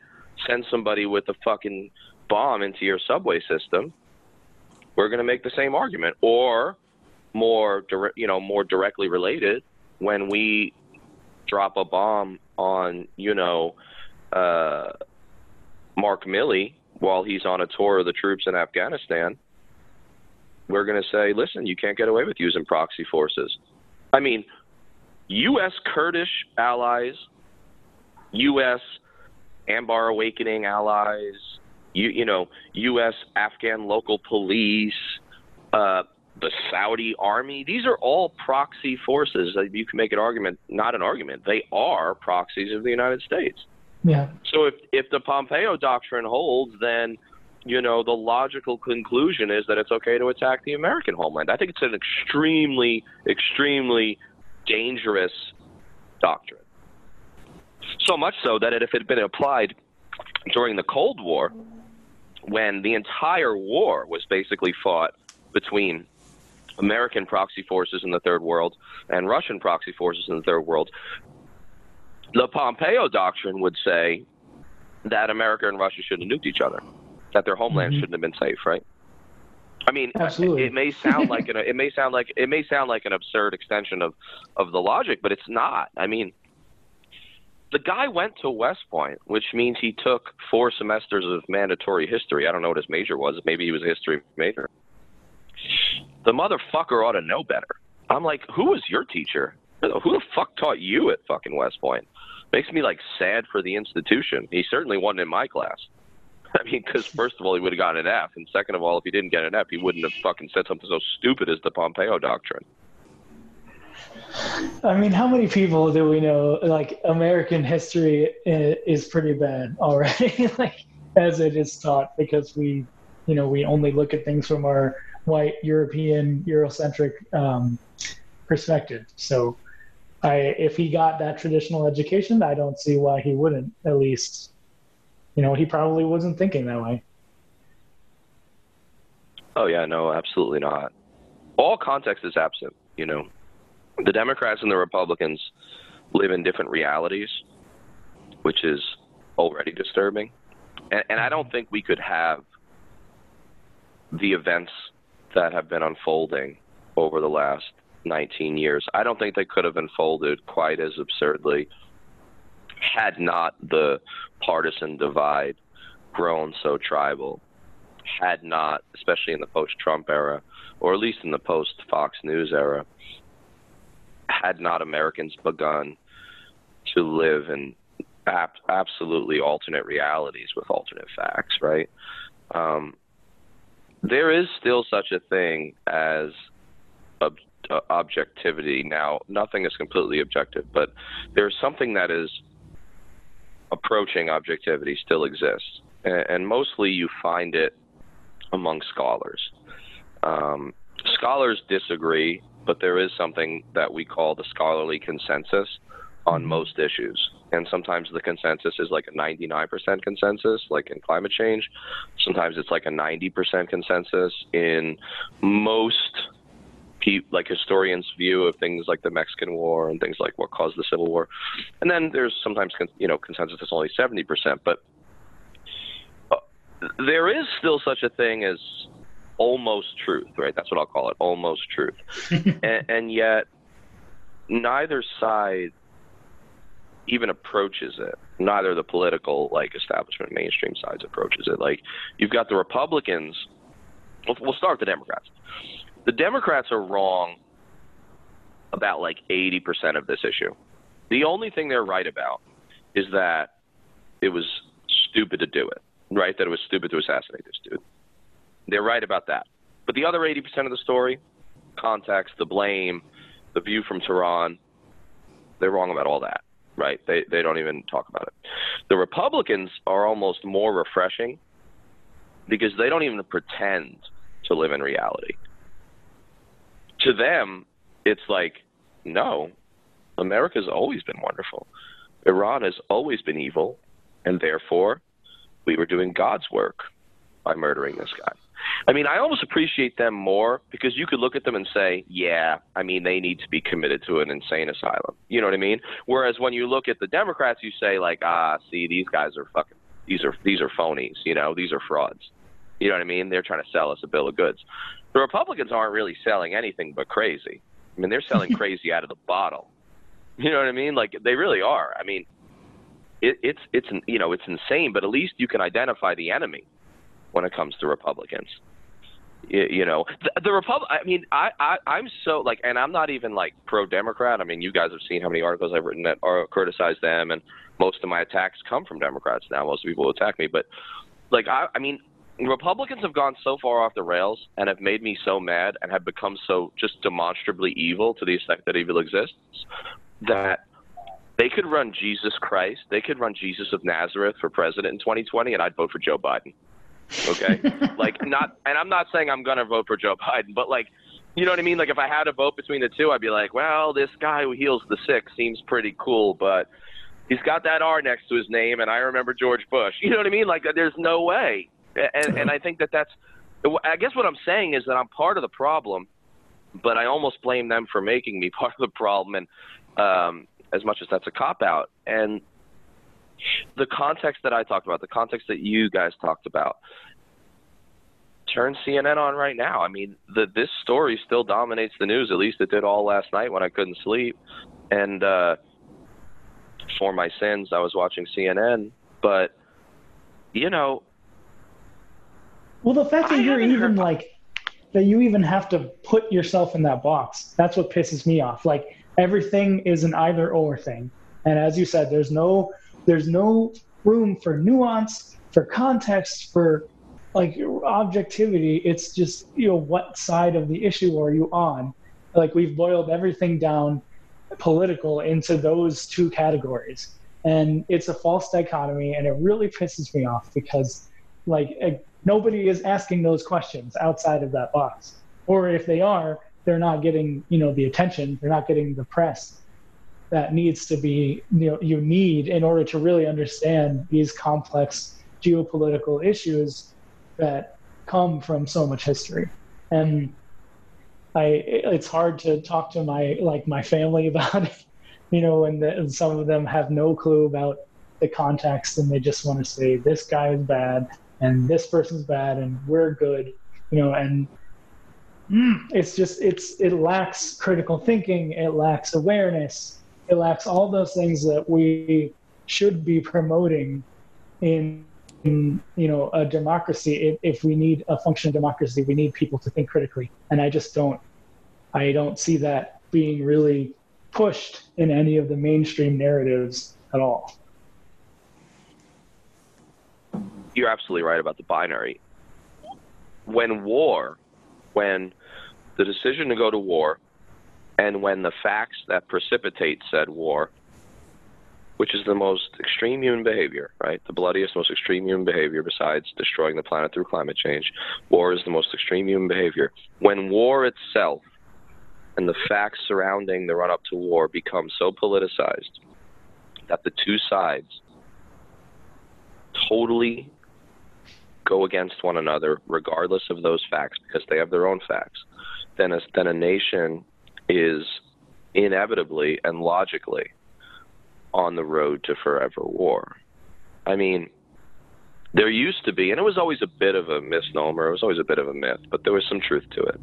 send somebody with a fucking bomb into your subway system, we're going to make the same argument. Or more, dire- you know, more directly related, when we drop a bomb on, you know, uh, Mark Milley while he's on a tour of the troops in Afghanistan, we're going to say, listen, you can't get away with using proxy forces. I mean, U.S. Kurdish allies, U.S. Anbar Awakening allies, you, you know, U.S. Afghan local police, uh, the Saudi army. These are all proxy forces. Uh, you can make an argument, not an argument. They are proxies of the United States. Yeah. So if if the Pompeo doctrine holds, then you know the logical conclusion is that it's okay to attack the American homeland. I think it's an extremely, extremely dangerous doctrine. So much so that if it had been applied during the Cold War, when the entire war was basically fought between American proxy forces in the third world and Russian proxy forces in the third world, the Pompeo doctrine would say that America and Russia shouldn't have nuked each other, that their homeland Mhm. shouldn't have been safe, right? I mean, Absolutely. it may sound like an it may sound like it may sound like an absurd extension of of the logic, but it's not. I mean, the guy went to West Point, which means he took four semesters of mandatory history. I don't know what his major was. Maybe he was a history major. The motherfucker ought to know better. I'm like, who was your teacher? Who the fuck taught you at fucking West Point? Makes me like sad for the institution. He certainly wasn't in my class. I mean, because first of all, he would have gotten an F, and second of all, if he didn't get an F, he wouldn't have fucking said something so stupid as the Pompeo doctrine. I mean, how many people do we know? Like, American history is pretty bad already, like as it is taught, because we, you know, we only look at things from our white European Eurocentric um, perspective. So, I, if he got that traditional education, I don't see why he wouldn't. At least, you know, he probably wasn't thinking that way. Oh yeah, no, absolutely not. All context is absent. You know, the Democrats and the Republicans live in different realities, which is already disturbing. And, and I don't think we could have the events that have been unfolding over the last 19 years. I don't think they could have unfolded quite as absurdly had not the partisan divide grown so tribal had not, especially in the post Trump era, or at least in the post Fox News era, had not Americans begun to live in ab- absolutely alternate realities with alternate facts, right? Um, there is still such a thing as ob- uh, objectivity. Now, nothing is completely objective, but there's something that is approaching objectivity still exists. And, and mostly you find it among scholars. Um, scholars disagree, but there is something that we call the scholarly consensus on most issues. And sometimes the consensus is like a 99% consensus, like in climate change. Sometimes it's like a 90% consensus in most pe- like historians' view of things like the Mexican War and things like what caused the Civil War. And then there's sometimes con- you know consensus that's only 70%, but uh, there is still such a thing as almost truth, right? That's what I'll call it, almost truth. and, and yet, neither side even approaches it. Neither the political, like establishment, mainstream sides approaches it. Like you've got the Republicans. We'll, we'll start with the Democrats. The Democrats are wrong about like 80% of this issue. The only thing they're right about is that it was stupid to do it, right? That it was stupid to assassinate this dude. They're right about that. But the other 80% of the story, context, the blame, the view from Tehran, they're wrong about all that, right? They they don't even talk about it. The Republicans are almost more refreshing because they don't even pretend to live in reality. To them, it's like, no, America's always been wonderful. Iran has always been evil, and therefore, we were doing God's work by murdering this guy. I mean, I almost appreciate them more because you could look at them and say, yeah, I mean, they need to be committed to an insane asylum. You know what I mean? Whereas when you look at the Democrats, you say like, ah, see, these guys are fucking, these are these are phonies. You know, these are frauds. You know what I mean? They're trying to sell us a bill of goods. The Republicans aren't really selling anything but crazy. I mean, they're selling crazy out of the bottle. You know what I mean? Like they really are. I mean, it, it's it's you know it's insane, but at least you can identify the enemy when it comes to Republicans. You, you know, the, the Republic. I mean, I, I I'm so like, and I'm not even like pro Democrat. I mean, you guys have seen how many articles I've written that are criticize them, and most of my attacks come from Democrats now. Most people attack me, but like, I, I mean, Republicans have gone so far off the rails and have made me so mad and have become so just demonstrably evil to the extent that evil exists that they could run Jesus Christ, they could run Jesus of Nazareth for president in 2020, and I'd vote for Joe Biden. Okay, like not, and I'm not saying I'm gonna vote for Joe Biden, but like, you know what I mean? Like if I had to vote between the two, I'd be like, well, this guy who heals the sick seems pretty cool, but he's got that R next to his name, and I remember George Bush. You know what I mean? Like there's no way, and and I think that that's, I guess what I'm saying is that I'm part of the problem, but I almost blame them for making me part of the problem, and um, as much as that's a cop out, and the context that I talked about, the context that you guys talked about, turn CNN on right now. I mean, the, this story still dominates the news. At least it did all last night when I couldn't sleep. And uh, for my sins, I was watching CNN. But you know, well, the fact that I you're even heard- like that you even have to put yourself in that box. That's what pisses me off. Like everything is an either or thing. And as you said, there's no there's no room for nuance, for context, for like objectivity. It's just, you know, what side of the issue are you on? Like we've boiled everything down political into those two categories. And it's a false dichotomy and it really pisses me off because like eh, nobody is asking those questions outside of that box. Or if they are, they're not getting, you know, the attention, they're not getting the press that needs to be you know you need in order to really understand these complex geopolitical issues that come from so much history. And i it's hard to talk to my like my family about it you know and, the, and some of them have no clue about the context and they just want to say this guy is bad and this person's bad and we're good you know and it's just it's it lacks critical thinking it lacks awareness it lacks all those things that we should be promoting in, in you know a democracy. If, if we need a functioning democracy we need people to think critically. And i just don't i don't see that being really pushed in any of the mainstream narratives at all. You're absolutely right about the binary. When war, when the decision to go to war, and when the facts that precipitate said war, which is the most extreme human behavior, right? The bloodiest, most extreme human behavior besides destroying the planet through climate change. War is the most extreme human behavior. When war itself and the facts surrounding the run up to war become so politicized that the two sides totally go against one another, regardless of those facts, because they have their own facts, then a, then a nation is inevitably and logically on the road to forever war. I mean, there used to be, and it was always a bit of a misnomer, it was always a bit of a myth, but there was some truth to it.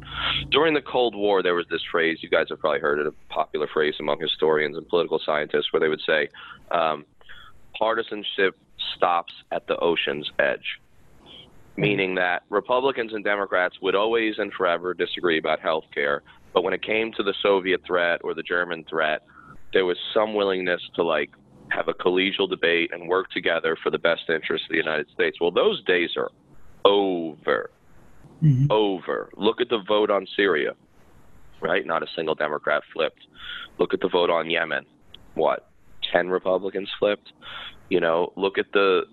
During the Cold War, there was this phrase, you guys have probably heard it, a popular phrase among historians and political scientists, where they would say, um, partisanship stops at the ocean's edge meaning that Republicans and Democrats would always and forever disagree about health care. But when it came to the Soviet threat or the German threat, there was some willingness to like have a collegial debate and work together for the best interest of the United States. Well, those days are over. Mhm. Over. Look at the vote on Syria, right? Not a single Democrat flipped. Look at the vote on Yemen. What? 10 Republicans flipped. You know, look at the,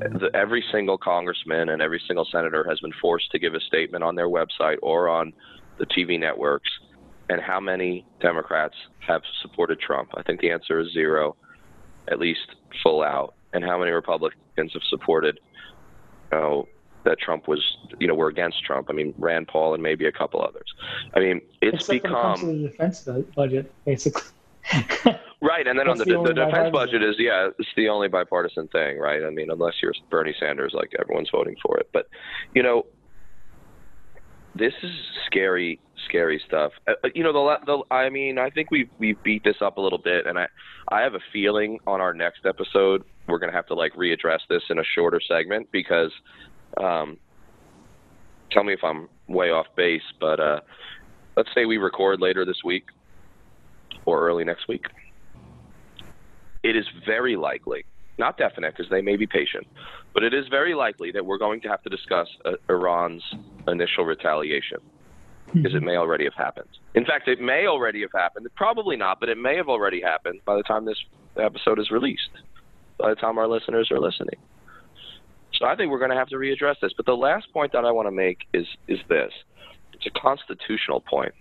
the every single congressman and every single senator has been forced to give a statement on their website or on the TV networks. And how many Democrats have supported Trump? I think the answer is zero, at least full out. And how many Republicans have supported, you know, that Trump was, you know, were against Trump. I mean, Rand Paul and maybe a couple others. I mean, it's Except become when it comes to the defense budget, basically. right. And then on the, the the, defense budget is yeah, it's the only bipartisan thing, right? I mean, unless you're Bernie Sanders, like everyone's voting for it. But you know, this is scary, scary stuff. Uh, uh, you know, the, the I mean, I think we we beat this up a little bit, and I I have a feeling on our next episode we're gonna have to like readdress this in a shorter segment because. Um, tell me if I'm way off base, but uh, let's say we record later this week or early next week. It is very likely, not definite because they may be patient, but it is very likely that we're going to have to discuss uh, Iran's initial retaliation because it may already have happened. In fact, it may already have happened. Probably not, but it may have already happened by the time this episode is released, by the time our listeners are listening. So I think we're going to have to readdress this. But the last point that I want to make is is this: it's a constitutional point.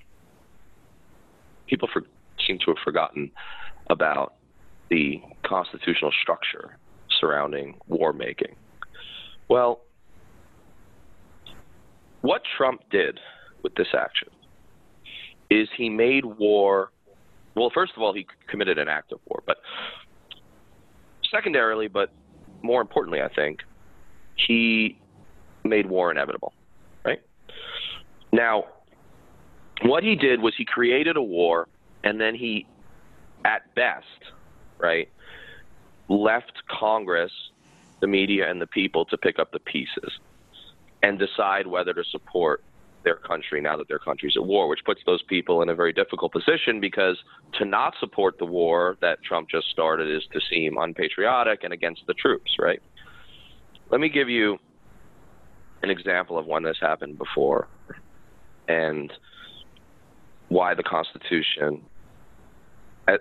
People for, seem to have forgotten about the constitutional structure surrounding war making. Well, what Trump did with this action is he made war. Well, first of all, he committed an act of war, but secondarily, but more importantly, I think, he made war inevitable, right? Now, what he did was he created a war, and then he, at best, right, left Congress, the media, and the people to pick up the pieces and decide whether to support their country now that their country's at war, which puts those people in a very difficult position because to not support the war that Trump just started is to seem unpatriotic and against the troops, right? Let me give you an example of when this happened before and why the Constitution, as,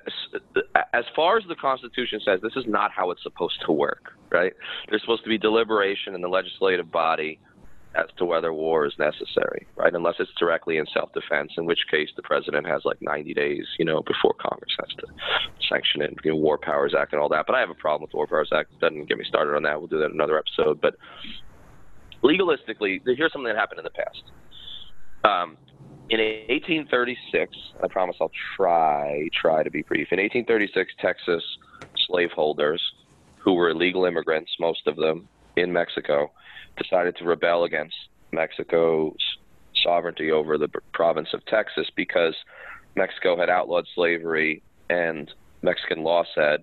as far as the Constitution says, this is not how it's supposed to work, right? There's supposed to be deliberation in the legislative body as to whether war is necessary, right? Unless it's directly in self-defense, in which case the president has like 90 days, you know, before Congress has to sanction it, you know, War Powers Act and all that. But I have a problem with the War Powers Act. Doesn't get me started on that. We'll do that in another episode. But legalistically, here's something that happened in the past. Um, in 1836, I promise I'll try try to be brief. In 1836, Texas slaveholders, who were illegal immigrants, most of them in Mexico, decided to rebel against Mexico's sovereignty over the province of Texas because Mexico had outlawed slavery and Mexican law said,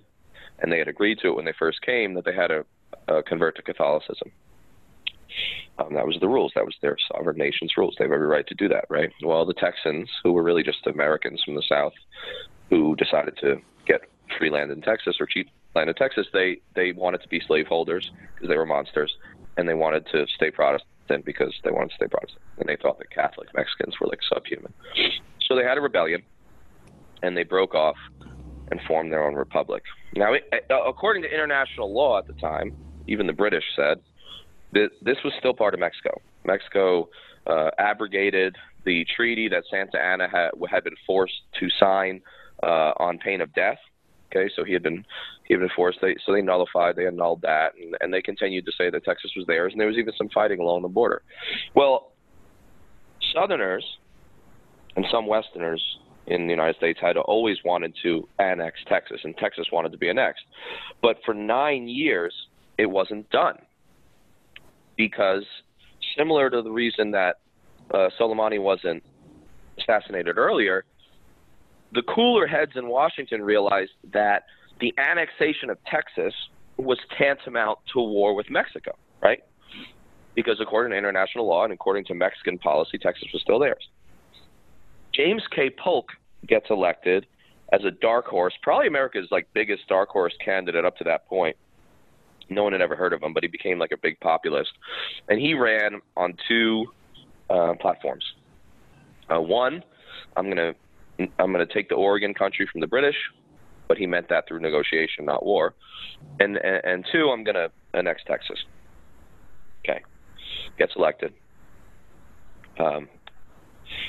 and they had agreed to it when they first came, that they had to uh, convert to Catholicism. Um, that was the rules. That was their sovereign nation's rules. They have every right to do that, right? Well, the Texans, who were really just Americans from the South, who decided to get free land in Texas or cheap land in Texas, they they wanted to be slaveholders because they were monsters, and they wanted to stay Protestant because they wanted to stay Protestant, and they thought that Catholic Mexicans were like subhuman. So they had a rebellion, and they broke off and formed their own republic. Now, uh, according to international law at the time, even the British said this was still part of Mexico. Mexico uh, abrogated the treaty that Santa Anna had, had been forced to sign uh, on pain of death. Okay, so he had been he had been forced. They, so they nullified, they annulled that, and, and they continued to say that Texas was theirs, and there was even some fighting along the border. Well, Southerners and some Westerners in the United States had always wanted to annex Texas, and Texas wanted to be annexed. But for nine years, it wasn't done because, similar to the reason that uh, Soleimani wasn't assassinated earlier, the cooler heads in Washington realized that the annexation of Texas was tantamount to war with Mexico, right? Because according to international law and according to Mexican policy, Texas was still theirs. James K. Polk gets elected as a dark horse, probably America's like biggest dark horse candidate up to that point. No one had ever heard of him, but he became like a big populist, and he ran on two uh, platforms. Uh, one, I'm gonna I'm gonna take the Oregon country from the British, but he meant that through negotiation, not war. And and, and two, I'm to annex Texas. Okay, gets elected. Um,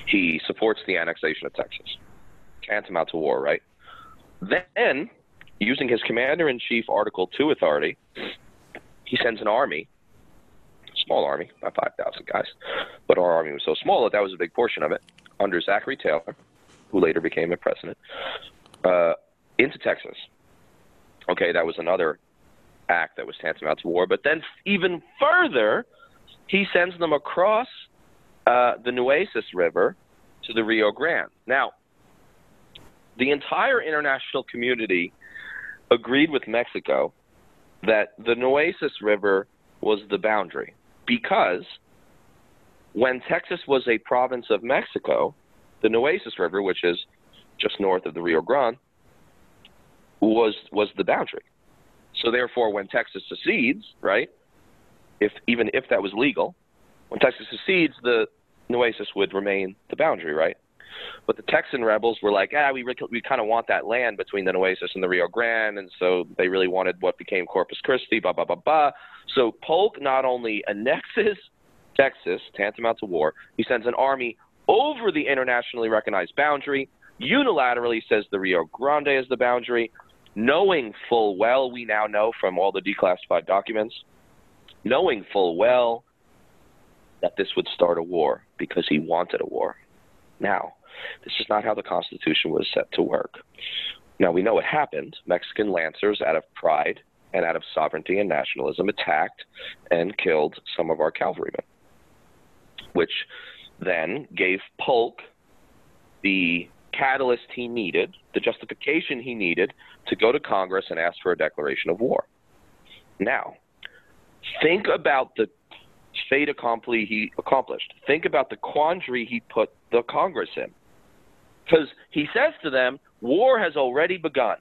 he supports the annexation of Texas. Tantamount to war, right? Then, using his commander in chief Article 2 authority, he sends an army, small army, about 5,000 guys, but our army was so small that that was a big portion of it, under Zachary Taylor, who later became a president, uh, into Texas. Okay, that was another act that was tantamount to war. But then, even further, he sends them across uh, the Nueces River to the Rio Grande. Now, the entire international community agreed with Mexico that the Nueces River was the boundary because when Texas was a province of Mexico, the Nueces River, which is just north of the Rio Grande, was was the boundary. So therefore, when Texas secedes, right, if even if that was legal, when Texas secedes, the Nueces would remain the boundary, right? But the Texan rebels were like, ah, we we kind of want that land between the Nueces and the Rio Grande, and so they really wanted what became Corpus Christi, blah blah blah blah. So Polk not only annexes Texas, tantamount to war, he sends an army over the internationally recognized boundary, unilaterally says the Rio Grande is the boundary, knowing full well, we now know from all the declassified documents, knowing full well that this would start a war because he wanted a war. Now, this is not how the Constitution was set to work. Now, we know what happened. Mexican lancers, out of pride and out of sovereignty and nationalism, attacked and killed some of our cavalrymen, which then gave Polk the catalyst he needed, the justification he needed to go to Congress and ask for a declaration of war. Now, think about the fait accompli he accomplished. Think about the quandary he put the Congress in. Because he says to them, war has already begun.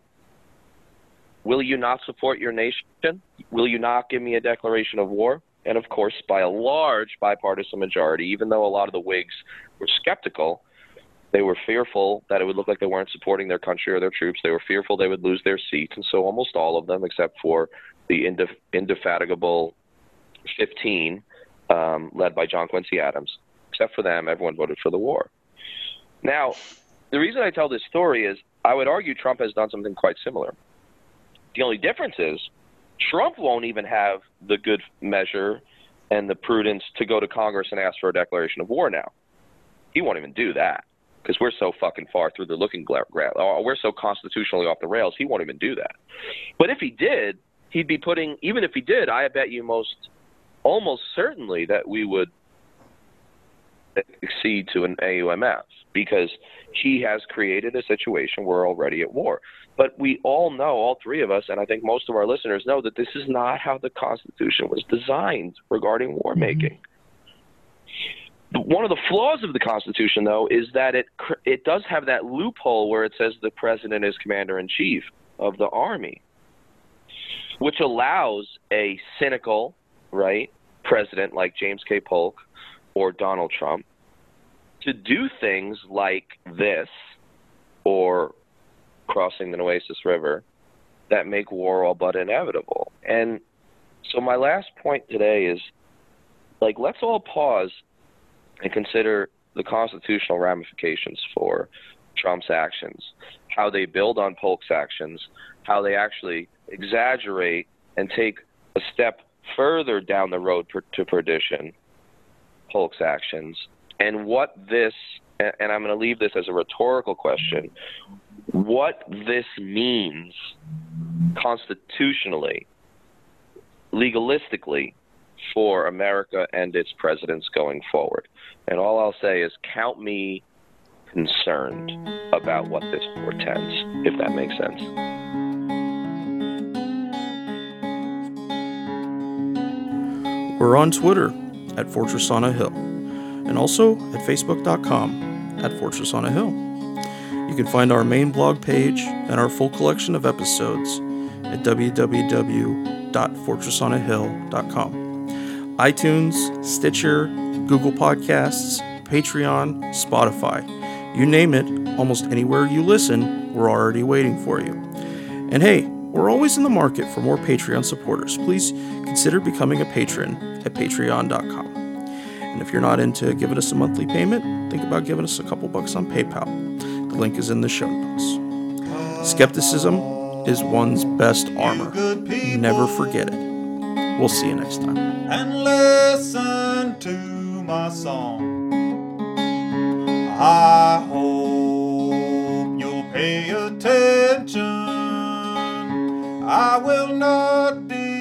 Will you not support your nation? Will you not give me a declaration of war? And of course, by a large bipartisan majority, even though a lot of the Whigs were skeptical, they were fearful that it would look like they weren't supporting their country or their troops. They were fearful they would lose their seats. And so almost all of them, except for the indef- indefatigable 15, um, led by John Quincy Adams, except for them, everyone voted for the war. Now, the reason I tell this story is I would argue Trump has done something quite similar. The only difference is Trump won't even have the good measure and the prudence to go to Congress and ask for a declaration of war now. He won't even do that because we're so fucking far through the looking glass. Oh, we're so constitutionally off the rails. He won't even do that. But if he did, he'd be putting. Even if he did, I bet you most, almost certainly that we would accede to an AUMF because he has created a situation where we're already at war. But we all know, all three of us, and I think most of our listeners know, that this is not how the Constitution was designed regarding war making. Mm-hmm. One of the flaws of the Constitution, though, is that it it does have that loophole where it says the president is commander in chief of the army, which allows a cynical, right, president like James K. Polk or Donald Trump to do things like this or crossing the Nueces River that make war all but inevitable. And so my last point today is like let's all pause and consider the constitutional ramifications for Trump's actions, how they build on Polk's actions, how they actually exaggerate and take a step further down the road per, to perdition Polk's actions, and what this, and I'm going to leave this as a rhetorical question, what this means constitutionally, legalistically, for America and its presidents going forward. And all I'll say is count me concerned about what this portends, if that makes sense. We're on Twitter at Fortress on a Hill and also at facebook.com at Fortress on a Hill. You can find our main blog page and our full collection of episodes at www.fortressonahill.com. iTunes, Stitcher, Google Podcasts, Patreon, Spotify. You name it, almost anywhere you listen, we're already waiting for you. And hey, we're always in the market for more Patreon supporters. Please consider becoming a patron at patreon.com. And if you're not into giving us a monthly payment, think about giving us a couple bucks on PayPal. The link is in the show notes. Skepticism is one's best armor. Never forget it. We'll see you next time. and listen to my song. I hope you'll pay attention. I will not detain